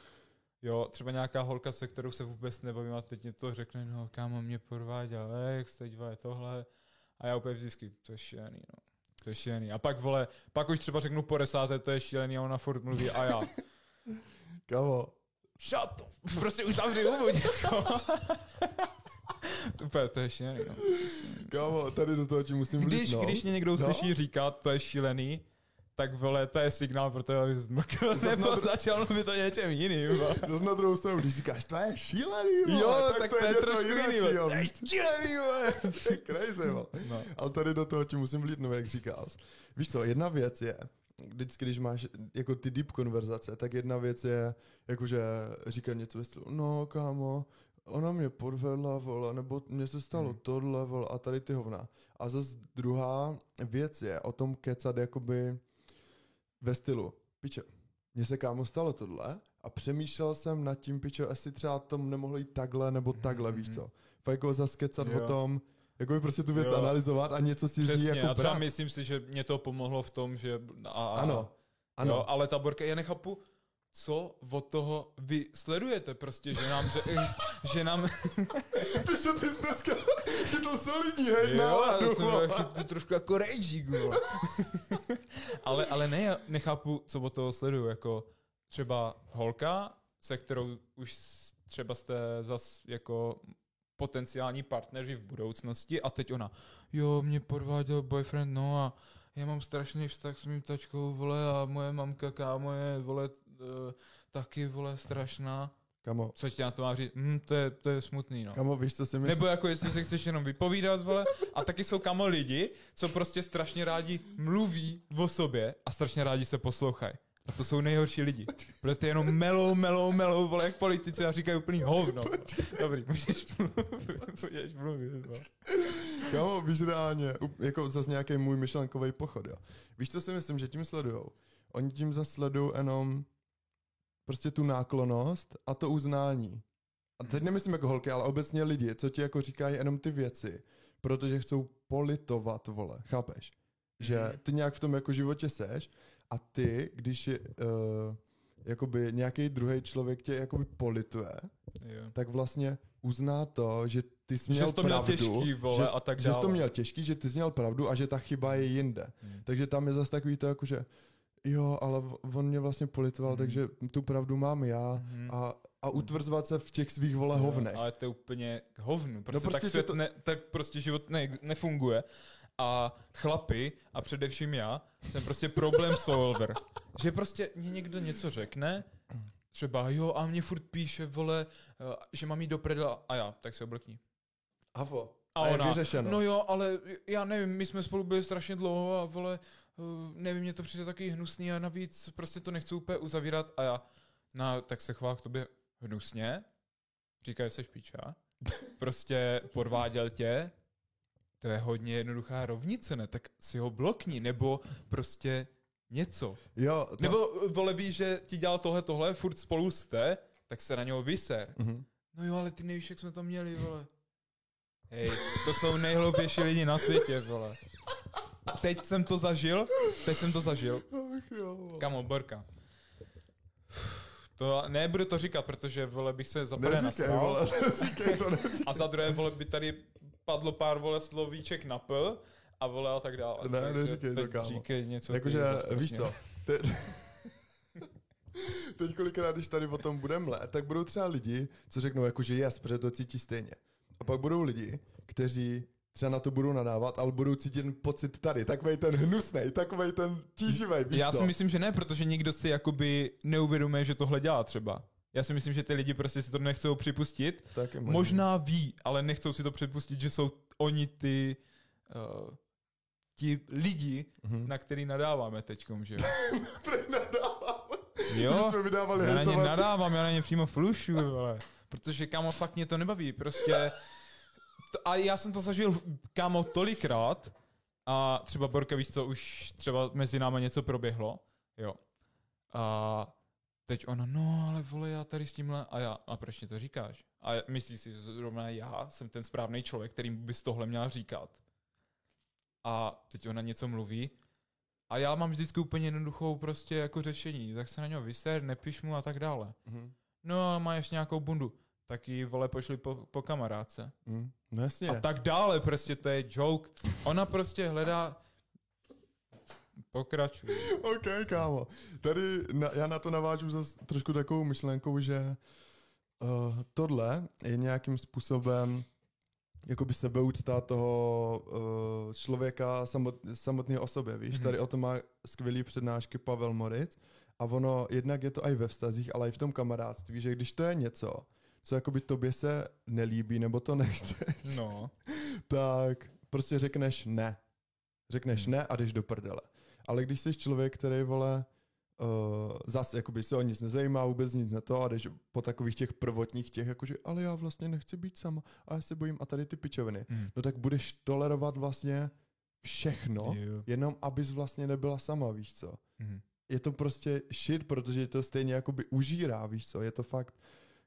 jo, třeba nějaká holka, se kterou se vůbec nebavím a teď mě to řekne, no kámo, mě podváděl ex, teď vole tohle a já úplně vždycky, to je šílený, no. To je šílený. A pak, vole, pak už třeba řeknu po desáté, to je šílený a ona furt mluví a já. Shut up. Prostě už zavři hubu. Úplně, to je šílený, no. kamo, tady do toho ti musím Když, vlítnout. když mě někdo No. slyší říkat, to je šílený, tak vole, to je signál pro to, aby zmrkl, Zas nebo dru- začal mluvit o něčem jiným. Zase na druhou stranu, když říkáš, to je šílený, vole, Jo, tak, tak to je, je něco trošku jiný, jo, To je šílený, vole. to je crazy, vole. No. Ale tady do toho ti musím vlítnout, jak říkal. Víš co, jedna věc je, vždycky, když máš jako ty deep konverzace, tak jedna věc je, jakože říkat něco ve stylu, no kámo, ona mě podvedla, vole, nebo mně se stalo Hmm. tohle, vole, a tady ty hovna. A zase druhá věc je o tom kecat jakoby ve stylu, piče, mně se kámo stalo tohle a přemýšlel jsem nad tím, piče, jestli třeba to nemohlo jít takhle nebo takhle, víš mhm. co. Fakt jako zase kecat Jo. o tom, jako by prostě tu věc Jo. analyzovat a něco si z ní Přesně, jako a třeba myslím si, že mě to pomohlo v tom, že... A, a, Ano, ano. Jo, ale ta Borka, já nechápu, co od toho vy sledujete prostě, že nám, že, že nám, Piše, ty jsi dneska chytl solidní, hej, jo, náladu, jsem chytl trošku jako rejžík, vole. ale, ale ne, já nechápu, co od toho sleduju, jako třeba holka, se kterou už třeba jste zas jako potenciální partneři v budoucnosti a teď ona, jo, mě podváděl boyfriend, no a já mám strašný vztah s mým tačkou, vole, a moje mamka, kámo je, vole, taky, vole, strašná. Kamo, Co ti na to má říct? Hm, to, je, to je smutný, no. kamo, víš, co si myslím? Nebo jako jestli se chceš jenom vypovídat, vole. A taky jsou kamo lidi, co prostě strašně rádi mluví o sobě a strašně rádi se poslouchají. A to jsou nejhorší lidi. Protože ty jenom melou, melou, melou, vole, jak politici a říkají úplný hovno. Dobrý, můžeš mluvit, můžeš mluvit, vole. Kamo, víš reálně, jako zase nějaký můj myšlenkový pochod, jo. Víš, co si myslím, že tím sledujou? Oni tím zase sledují jenom prostě tu náklonost a to uznání. A teď nemyslím jako holky, ale obecně lidi, co ti jako říkají jenom ty věci, protože chcou politovat, vole, chápeš? Že Mhm. ty nějak v tom jako životě seš a ty, když je, uh, jakoby nějaký druhý člověk tě jakoby polituje, Jo. tak vlastně uzná to, že ty jsi Že měl jsi to měl pravdu, těžký, vole, že, a tak že jsi to dále. měl těžký, že ty jsi měl pravdu a že ta chyba je jinde. Hmm. Takže tam je zase takový to jako, že jo, ale on mě vlastně politoval, Mhm. takže tu pravdu mám já Mhm. a, a utvrzovat se v těch svých vole Jo, hovnech. Ale to je úplně hovnu. Prostě, prostě tak, tě svět to- ne, tak prostě život ne, nefunguje. A chlapi, a především já, jsem prostě problem solver. že prostě mě někdo něco řekne, třeba jo, a mě furt píše, vole, eh, že mám jít do prdela, a já, tak se oblekni. Avo. A, A je ona, vyřešeno. no jo, ale já nevím, my jsme spolu byli strašně dlouho a vole, nevím, mě to přijde taky hnusný a navíc prostě to nechci úplně uzavírat a já, no, tak se chová k tobě hnusně, říká, že seš píča, prostě podváděl tě, to je hodně jednoduchá rovnice, ne? Tak si ho blokni, nebo prostě něco. Jo, no, Nebo eh, vole víš, že ti dělal tohle, tohle, furt spolu jste, tak se na něho vyser. Mhm. No jo, ale ty nevíš, jak jsme to měli, vole. Hej, to jsou nejhloupější lidi na světě, vole. Teď jsem to zažil, teď jsem to zažil. Kamo, Borka. To, nebudu to říkat, protože, vole, bych se za prvé nasral. vole, neříkej to, neříkej. A za druhé, vole, by tady padlo pár, vole, slovíček na P a vole a tak dále. Ne, Takže neříkej to, kámo. Říkej něco. Jakože, víš co, te, teď kolikrát, když tady o tom budeme let, tak budou třeba lidi, co řeknou jako, že jes, protože to cítí stejně. A pak budou lidi, kteří třeba na to budou nadávat, ale budou cítit ten pocit tady, takovej ten hnusnej, takovej ten tíživý, víš Já co? si myslím, že ne, protože nikdo si jakoby neuvědomuje, že tohle dělá třeba. Já si myslím, že ty lidi prostě si to nechcou připustit. Tak. Možná ví, ale nechcou si to připustit, že jsou oni ty uh, ti lidi, Mhm. na který nadáváme teďkom, že jo? Nadávám. Jo, jsme vydávali já na ně nadávám, já na ně přímo flušu, vole. Protože kámo, fakt mě to nebaví, prostě. To, a já jsem to zažil, kámo, tolikrát a třeba Borka, víš co, už třeba mezi náma něco proběhlo, jo. A teď ona, no ale vole, já tady s tímhle, a já, a proč mě to říkáš? A myslíš si, že zrovna já jsem ten správný člověk, kterým bys tohle měl říkat? A teď ona něco mluví a já mám vždycky úplně jednoduchou prostě jako řešení, tak se na něho vyser, nepiš mu a tak dále. Mhm. No ale má ještě nějakou bundu, tak ji vole pošli po, po kamarádce. Mhm. No jasně. A tak dále, prostě to je joke. Ona prostě hledá... Pokračuj. OK, kámo. Tady na, já na to navážu zase trošku takovou myšlenkou, že uh, tohle je nějakým způsobem jakoby sebeúcta toho uh, člověka samot, samotného o sobě, víš? Mhm. Tady o tom má skvělý přednášky Pavel Moritz a ono, jednak je to i ve vztazích, ale i v tom kamarádství, že když to je něco, co jakoby tobě se nelíbí nebo to nechceš, No. tak prostě řekneš ne. Řekneš Hmm. ne a jdeš do prdele. Ale když jsi člověk, který, vole, uh, zase jakoby se o nic nezajímá, vůbec nic na to a jdeš po takových těch prvotních těch, jakože, ale já vlastně nechci být sama a já se bojím a tady ty pičoviny. Hmm. No tak budeš tolerovat vlastně všechno, Jo. jenom abys vlastně nebyla sama, víš co. Hmm. Je to prostě shit, protože to stejně jakoby užírá, víš co. Je to fakt,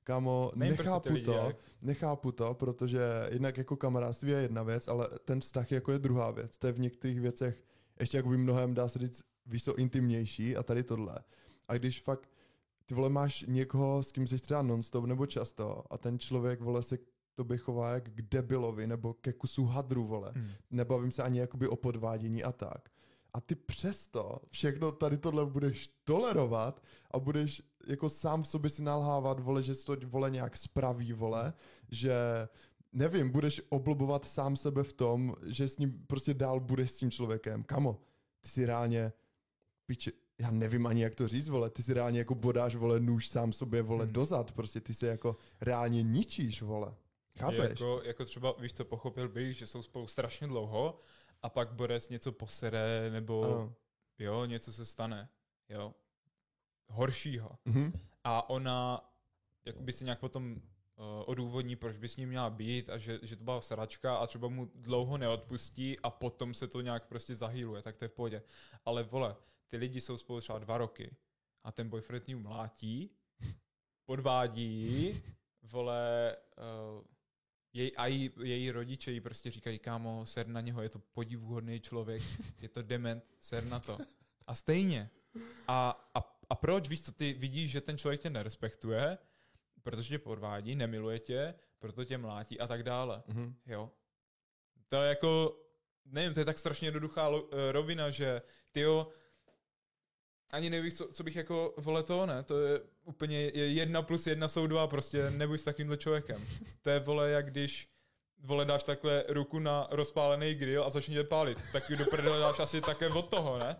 kámo, nechápu lidi to, jak- nechápu to, protože jednak jako kamarádství je jedna věc, ale ten vztah jako je druhá věc. To je v některých věcech ještě jakoby mnohem, dá se říct, víš co, intimnější a tady tohle. A když fakt ty vole máš někoho, s kým jsi třeba nonstop nebo často a ten člověk vole se tobě chová jak k debilovi nebo ke kusu hadru, vole. Hmm. Nebavím se ani jakoby o podvádění a tak. A ty přesto všechno tady tohle budeš tolerovat a budeš jako sám v sobě si nalhávat, vole, že se to vole nějak spraví, vole, že nevím, budeš oblbovat sám sebe v tom, že s ním prostě dál budeš s tím člověkem. Kamo, ty si reálně, piče, já nevím ani jak to říct, vole, ty si reálně jako bodáš, vole, nůž sám sobě, vole, Hmm. dozad, prostě ty se jako reálně ničíš, vole. Chápeš? Jako, jako třeba, víš co, pochopil bych, že jsou spolu strašně dlouho a pak Borec něco posere, nebo Ano. jo, něco se stane, jo, horšího. Mhm. A ona jakoby si nějak potom uh, odůvodní, proč by s ním měla být a že, že to byla sračka a třeba mu dlouho neodpustí a potom se to nějak prostě zahýluje, tak to je v pohodě. Ale vole, ty lidi jsou spolu třeba dva roky a ten boyfriend ji mlátí, podvádí vole, uh, jej, a jí, její rodiče jí prostě říkají, kámo, ser na něho, je to podivuhodný člověk, je to dement, ser na to. A stejně. A, a, a proč? Víš co, ty vidíš, že ten člověk tě nerespektuje, protože tě podvádí, nemiluje tě, proto tě mlátí a tak dále. Mhm. Jo. To je jako, nevím, to je tak strašně jednoduchá lo, eh, rovina, že ty jo, ani nevíš, co, co bych jako, vole to, ne, to je úplně je jedna plus jedna jsou dva, prostě nebuď s takovýmhle člověkem. To je, vole, jak když, vole, dáš takhle ruku na rozpálený grill a začne tě pálit, tak do prdele dáš asi také od toho, ne?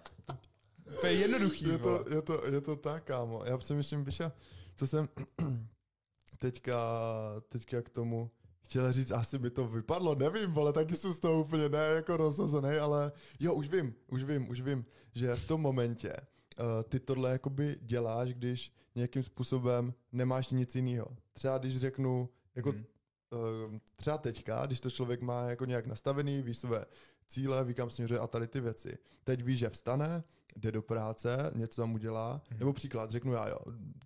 To je jednoduchý, Je to, je, to, je to tak, kámo. Já přemýšlím, já- co jsem teďka, teďka k tomu chtěl říct, asi by to vypadlo, nevím, vole, taky jsem z toho úplně ne jako rozhozený, ale jo, už vím, už vím, už vím, že v tom momentě uh, ty tohle jakoby děláš, když nějakým způsobem nemáš nic jiného. Třeba když řeknu, jako Hmm. uh, třeba teďka, když to člověk má jako nějak nastavený, ví své cíle, ví kam směřuje a tady ty věci. Teď ví, že vstane, jde do práce, něco tam udělá, Mhm. nebo příklad, řeknu já, jo,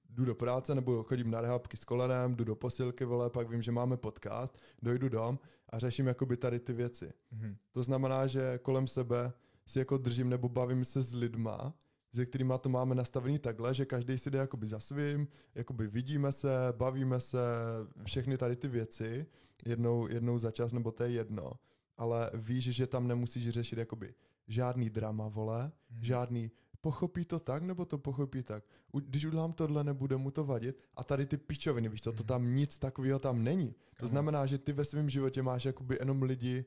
jdu do práce, nebo chodím na rehabky s kolenem, jdu do posilky, vole, pak vím, že máme podcast, dojdu dom a řeším jakoby tady ty věci. Mhm. To znamená, že kolem sebe si jako držím nebo bavím se s lidma, se kterými to máme nastavený takhle, že každý si jde jakoby za svým, jakoby vidíme se, bavíme se, všechny tady ty věci, jednou, jednou za čas, nebo to je jedno. Ale víš, že tam nemusíš řešit jakoby žádný drama, vole, Mhm. žádný pochopí to tak, nebo to pochopí tak. U, když udělám tohle, nebude mu to vadit. A tady ty pičoviny, víš co, to Mhm. tam nic takového tam není. To znamená, že ty ve svém životě máš jakoby jenom lidi,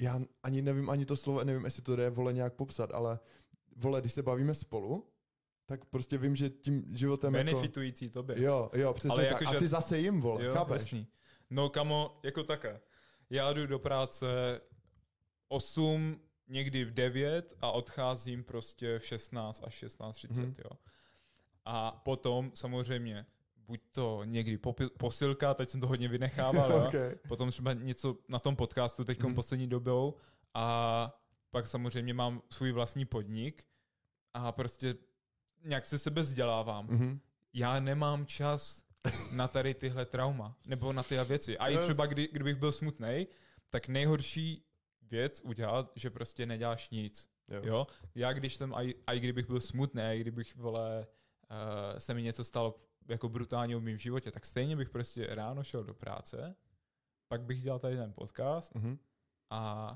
já ani nevím ani to slovo, nevím, jestli to jde vole nějak popsat, ale vole, když se bavíme spolu, tak prostě vím, že tím životem Benefitující tobě. jako... Jo, jo, přesně Ale tak. jako, a že- ty zase jim, vole, Jo, chápeš? jasný. No kamo, jako také. Já jdu do práce 8, někdy v 9 a odcházím prostě v 16 až 16.30, Mhm. jo. A potom samozřejmě buď to někdy posilka, teď jsem to hodně vynechával, jo. okay. Potom třeba něco na tom podcastu teď Mhm. poslední dobou a pak samozřejmě mám svůj vlastní podnik a prostě nějak se sebe vzdělávám Mhm. já nemám čas na tady tyhle trauma, nebo na ty věci. A i třeba, kdy, kdybych byl smutný, tak nejhorší věc udělat, že prostě neděláš nic. Jo. Jo? Já když jsem, aj, aj kdybych byl smutný, aj kdybych, vole, uh, se mi něco stalo jako brutálně v mém životě, tak stejně bych prostě ráno šel do práce, pak bych dělal tady ten podcast Mhm. a,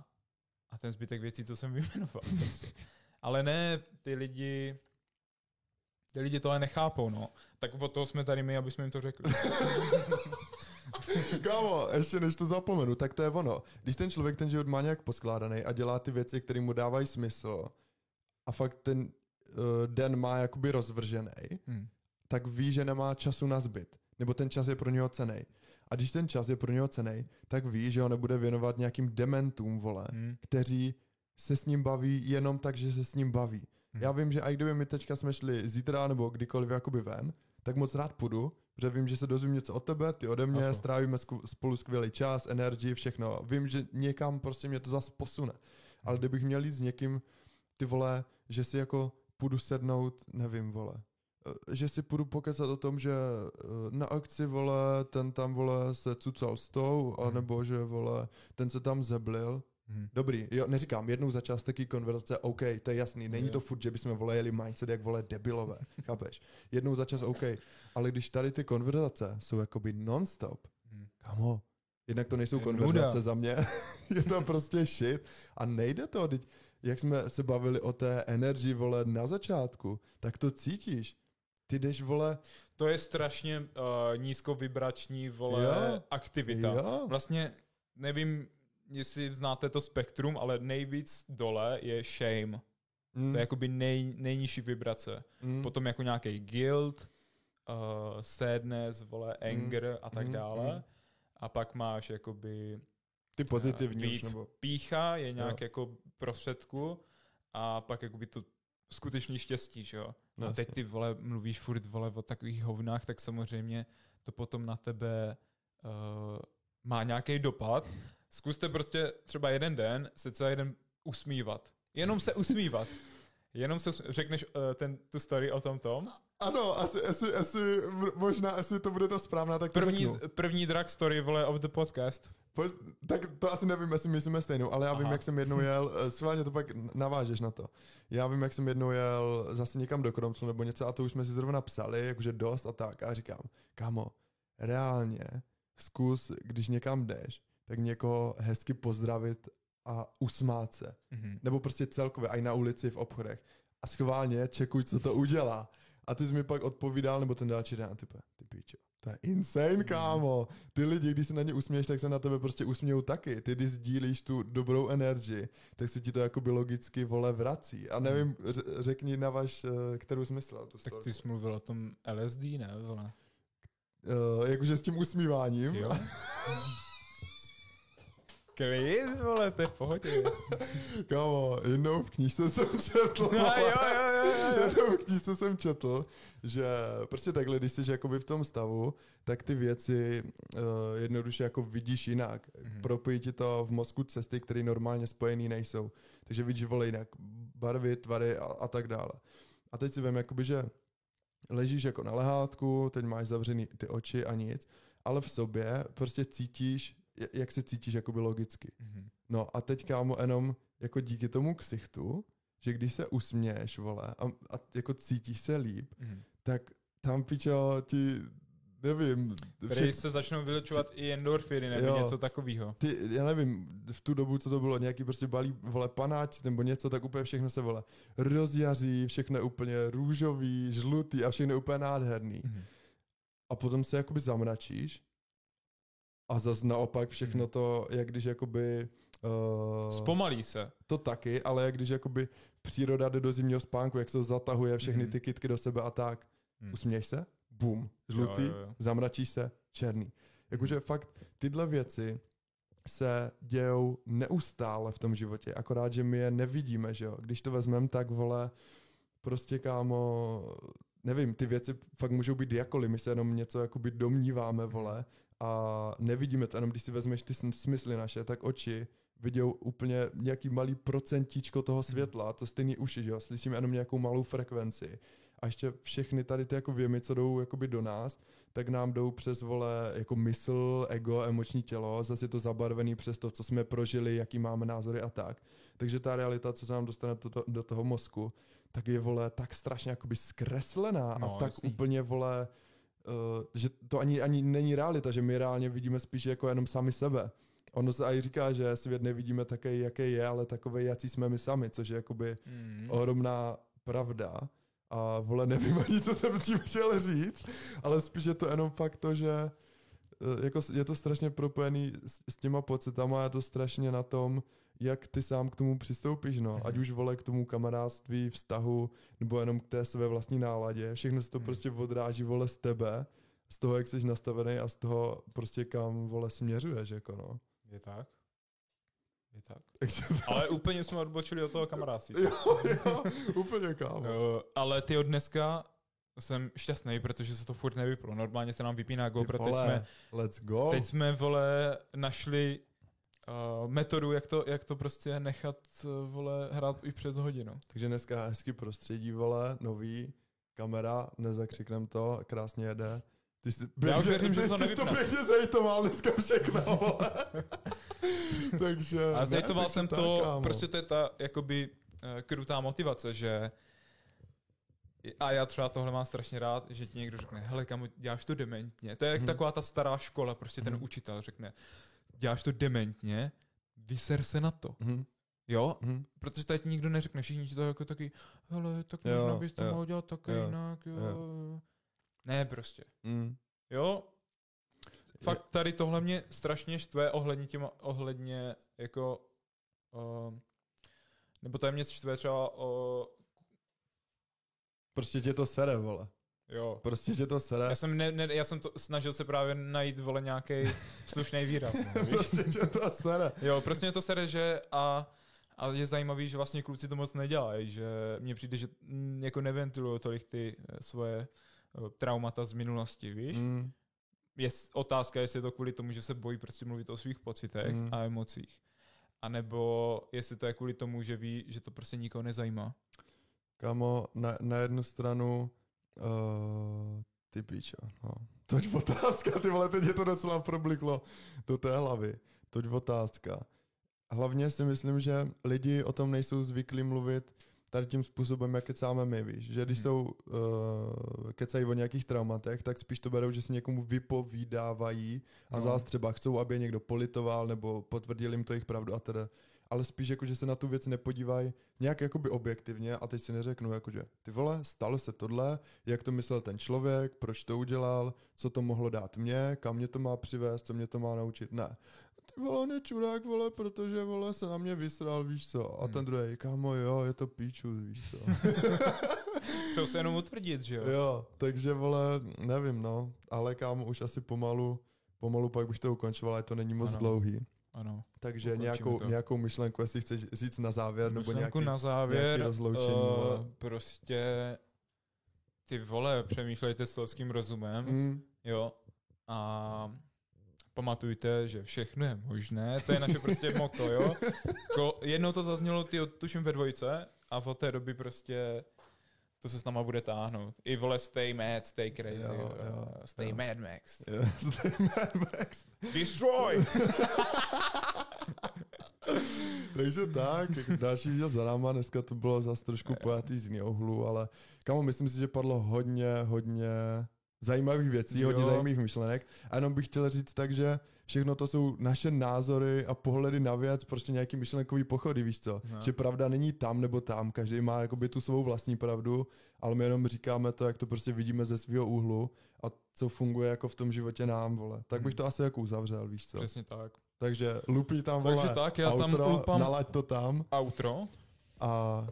a ten zbytek věcí, co jsem vyjmenoval. Prostě. Ale ne, ty lidi, ty lidi tohle nechápou, no. Tak od toho jsme tady my, aby jsme jim to řekli. Kámo, ještě než to zapomenu, tak to je ono. Když ten člověk ten život má nějak poskládaný a dělá ty věci, které mu dávají smysl a fakt ten uh, den má jakoby rozvržený, Hmm. tak ví, že nemá času na zbyt. Nebo ten čas je pro něho cený. A když ten čas je pro něho cený, tak ví, že ho nebude věnovat nějakým dementům, vole, Hmm. kteří se s ním baví jenom tak, že se s ním baví. Hmm. Já vím, že i kdyby my teďka jsme šli zítra nebo kdykoliv jakoby ven, tak moc rád půjdu, protože vím, že se dozvím něco od tebe, ty ode mě, Afu. strávíme spolu skvělý čas, energii, všechno. Vím, že někam prostě mě to zase posune. Ale kdybych měl jít s někým, ty vole, že si jako půjdu sednout, nevím, vole, eh, že si půjdu pokecat o tom, že eh, na akci, vole, ten tam, vole, se cucal s tou, Mhm. anebo že, vole, ten se tam zeblil. Mhm. Dobrý, jo, neříkám, jednou za čas taky konverzace, OK, to je jasný, není to furt, že bychom vole jeli mindset jak vole debilové, chápeš? Jednou za čas OK, ale když tady ty konverzace jsou jakoby non-stop, Mhm. kamo, jednak to nejsou Je konverzace nuda. za mě, je to prostě shit a nejde to, teď, jak jsme se bavili o té energii, vole, na začátku, tak to cítíš. Ty jdeš, vole, To je strašně uh, nízkovibrační, vole, Jo. aktivita. jo, Vlastně nevím, jestli znáte to spektrum, ale nejvíc dole je shame. mm, To je jakoby nej, nejnižší vibrace. mm, Potom jako nějaký guilt, uh, sadness, vole, anger a tak mm, dále. mm. A pak máš jakoby ty pozitivní už, víc nebo, pícha je nějak Jo. jako prostředku a pak jakoby to skutečný štěstí, že jo. No, a teď ty vole mluvíš furt vole o takových hovnách, tak samozřejmě to potom na tebe uh, má nějaký dopad. Zkuste prostě třeba jeden den se celý den usmívat. Jenom se usmívat. Jenom se usmívat. řekneš uh, ten, tu story o tom tom. Ano, asi, asi, asi, možná, asi to bude ta správná, tak to První, řeknu. první drag story, vole, of the podcast. Pojď, tak to asi nevím, jestli myslíme stejnou, ale já vím, Aha. jak jsem jednou jel, eh, schválně to pak navážeš na to. Já vím, jak jsem jednou jel zase někam do Kromcu nebo něco a to už jsme si zrovna psali, jakože dost a tak. A říkám, kámo, reálně zkus, když někam jdeš, tak někoho hezky pozdravit a usmát se. Mhm. Nebo prostě celkově, i na ulici, v obchodech. A schválně čekuj, co to udělá. A ty jsi mi pak odpovídal, nebo ten další den, a ty, ty píčo. To je insane, kámo. Ty lidi, když se na ně usměješ, tak se na tebe prostě usmějou taky. Ty, když sdílíš tu dobrou energii, tak se ti to jakoby logicky vole vrací. A nevím, ř- řekni na vaš, eh, kterou jsi myslel tu Tak ty jsi mluvil o tom LSD, ne? Vole. Uh, jakože s tím usmíváním. Jo. Klid, vole, to je v pohodě. Kámo, jednou v knížce jsem četl. No, jo, jo, jo, jo, jo. Jednou v knížce jsem četl, že prostě takhle, když jsi jakoby v tom stavu, tak ty věci uh, jednoduše jako vidíš jinak. Mhm. Mm-hmm. Propojí ti to v mozku cesty, které normálně spojený nejsou. Takže vidíš vole jinak barvy, tvary a, a tak dále. A teď si vím, jakoby, že ležíš jako na lehátku, teď máš zavřený ty oči a nic, ale v sobě prostě cítíš, jak se cítíš jakoby logicky. Mhm. No a teď kámo jenom jako díky tomu ksichtu, že když se usměješ, vole, a, a jako cítíš se líp, Mhm. tak tam pičo ti, nevím, Prý se začnou vylučovat i endorfiny nebo Jo. něco takového. ty, já nevím, v tu dobu, co to bylo, nějaký prostě balí, vole, panáč nebo něco, tak úplně všechno se, vole, rozjaří, všechno je úplně růžový, žlutý a všechno je úplně nádherný. Mhm. A potom se jakoby zamračíš a zas naopak všechno to, jak když jakoby... Uh, Zpomalí se. To taky, ale jak když jakoby příroda jde do zimního spánku, jak se to zatahuje všechny Mhm. ty kytky do sebe a tak. Hmm. Usměješ se, bum, žlutý, Jo, jo, jo. zamračíš se, černý. Jakože fakt tyhle věci se dějou neustále v tom životě, akorát, že my je nevidíme, že jo. Když to vezmeme, tak vole, prostě kámo, nevím, ty věci fakt můžou být jakoliv, my se jenom něco jakoby domníváme, vole, a nevidíme to, jenom když si vezmeš ty sm- smysly naše, tak oči vidějí úplně nějaký malý procentíčko toho světla, to stejný uši, že jo, slyšíme jenom nějakou malou frekvenci. A ještě všechny tady ty jako věmy, co jdou jakoby do nás, tak nám jdou přes vole jako mysl, ego, emoční tělo, zase je to zabarvený přes to, co jsme prožili, jaký máme názory a tak. Takže ta realita, co se nám dostane do, to, do toho mozku, tak je vole tak strašně jakoby zkreslená No, a tak jasný. úplně vole, uh, že to ani, ani není realita, že my reálně vidíme spíš jako jenom sami sebe. Ono se i říká, že svět nevidíme také, jaký je, ale takový, jaký jsme my sami, což je jakoby Mhm. ohromná pravda. A vole, nevím ani, co jsem tím chtěl říct, ale spíš je to jenom fakt to, že eh, jako je to strašně propojený s, s těma pocitama a je to strašně na tom, jak ty sám k tomu přistoupíš, no. Ať už vole k tomu kamarádství, vztahu, nebo jenom k té své vlastní náladě. Všechno se to Mhm. prostě odráží, vole, z tebe, z toho, jak jsi nastavený a z toho prostě kam, vole, směřuješ, jako no. Je tak? Je tak. Ale úplně jsme odbočili od toho kamarádství. jo, jo, úplně kámo. Jo, ale ty od dneska jsem šťastný, protože se to furt nevyplo. Normálně se nám vypíná GoPro. Teď jsme, let's go. teď jsme, vole, našli uh, metodu, jak to, jak to prostě nechat, uh, vole, hrát i přes hodinu. Takže dneska hezký prostředí, vole, nový, kamera, nezakřiknem to, krásně jede. Ty jsi, Já už věřím, že to ty jsi to pěkně zajitoval dneska všechno, vole. Takže... A zajitoval jsem tak, to, kámo. prostě to je ta, jakoby, eh, krutá motivace, že a já třeba tohle mám strašně rád, že ti někdo řekne, hele, kamu, děláš to dementně. To je jak Mhm. taková ta stará škola, prostě ten Mhm. učitel řekne, děláš to dementně, vyser se na to. Mhm, Jo? mhm. Protože tady ti nikdo neřekne, všichni ti to jako taky, hele, tak Jo, možná bys to mohl dělat taky jo, jinak, jo. jo. Ne, prostě. Mm. Jo? Fakt tady tohle mě strašně štve ohledně těma, ohledně jako, uh, nebo to je mě štve třeba o, Prostě tě to sere, vole. Jo. Prostě tě to sere. Já jsem, ne, ne, já jsem to snažil se právě najít, vole, nějaký slušný výraz. No, prostě tě to sere. Jo, prostě mě to sere, že a, a je zajímavý, že vlastně kluci to moc nedělají, že mně přijde, že jako neventilují tolik ty eh, svoje eh, traumata z minulosti, víš? Mm. je otázka, jestli je to kvůli tomu, že se bojí prostě mluvit o svých pocitech Mm. a emocích. A nebo jestli to je kvůli tomu, že ví, že to prostě nikoho nezajímá. Kámo, na, na jednu stranu uh, ty píčo, no. Toť otázka, ty vole, teď je to docela probliklo do té hlavy. Toť otázka. Hlavně si myslím, že lidi o tom nejsou zvyklí mluvit tady tím způsobem, jak kecáme my, víš. Že když Hmm. jsou, uh, kecají o nějakých traumatech, tak spíš to berou, že si někomu vypovídávají a No. zás třeba chcou, aby je někdo politoval nebo potvrdil jim to jejich pravdu a teda. Ale spíš jako, že se na tu věc nepodívají nějak jakoby objektivně a teď si neřeknu, jakože ty vole, stalo se tohle, jak to myslel ten člověk, proč to udělal, co to mohlo dát mě, kam mě to má přivést, co mě to má naučit. Ne. Ty vole, on je čurák, vole, protože vole se na mě vysral, víš co. A Hmm. ten druhý, kámo, jo, je to píču, víš co. Chcou se jenom utvrdit, že jo? jo, takže vole, nevím, no, ale kámo, už asi pomalu, pomalu pak bych to ukončoval, ale to není moc Ano. dlouhý. Ano. Takže nějakou, to. nějakou myšlenku, jestli chceš říct na závěr, nebo Myšlenku nějaký... na závěr, nějaký rozloučení, vole. uh, prostě ty vole, přemýšlejte s lidským rozumem, Mm, jo, a pamatujte, že všechno je možné, to je naše prostě moto, jo. Jednou to zaznělo, ty tuším ve dvojce a od té doby prostě to se s náma bude táhnout. I vole, stay mad, stay crazy, Jo, jo, jo, stay jo. mad max. yes, Mad Max. Destroy! Takže tak, jako další video za náma, dneska to bylo zase trošku pojatý z jiného úhlu, ale kamo, myslím si, že padlo hodně, hodně zajímavých věcí, Jo. hodně zajímavých myšlenek a jenom bych chtěl říct tak, že všechno to jsou naše názory a pohledy na věc, prostě nějaký myšlenkový pochody, víš co? No. Že pravda není tam nebo tam, každý má jakoby tu svou vlastní pravdu, ale my jenom říkáme to, jak to prostě vidíme ze svého úhlu a co funguje jako v tom životě nám, vole. Tak bych Hmm. to asi jako uzavřel, víš co? Přesně tak. Takže lupí tam, vole, Takže tak, já tam outro, lupám- nalaď to tam Outro. a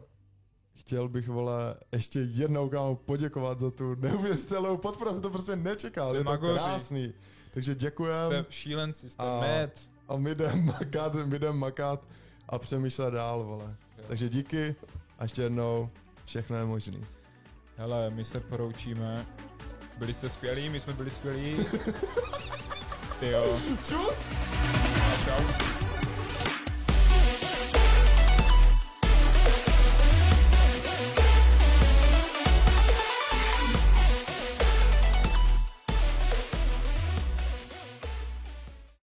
chtěl bych, vole, ještě jednou kámo poděkovat za tu neuvěřitelnou podporu, jsem to prostě nečekal, Jste je to magoři. krásný. Takže děkujem Jste šílenci, jste A- mad. a my jdem makat, my jdem makat a přemýšlet dál, vole. Jo. Takže díky a ještě jednou, všechno je možný. Hele, my se poroučíme. Byli jste skvělí, my jsme byli skvělí. Ty jo. Čus! Čau.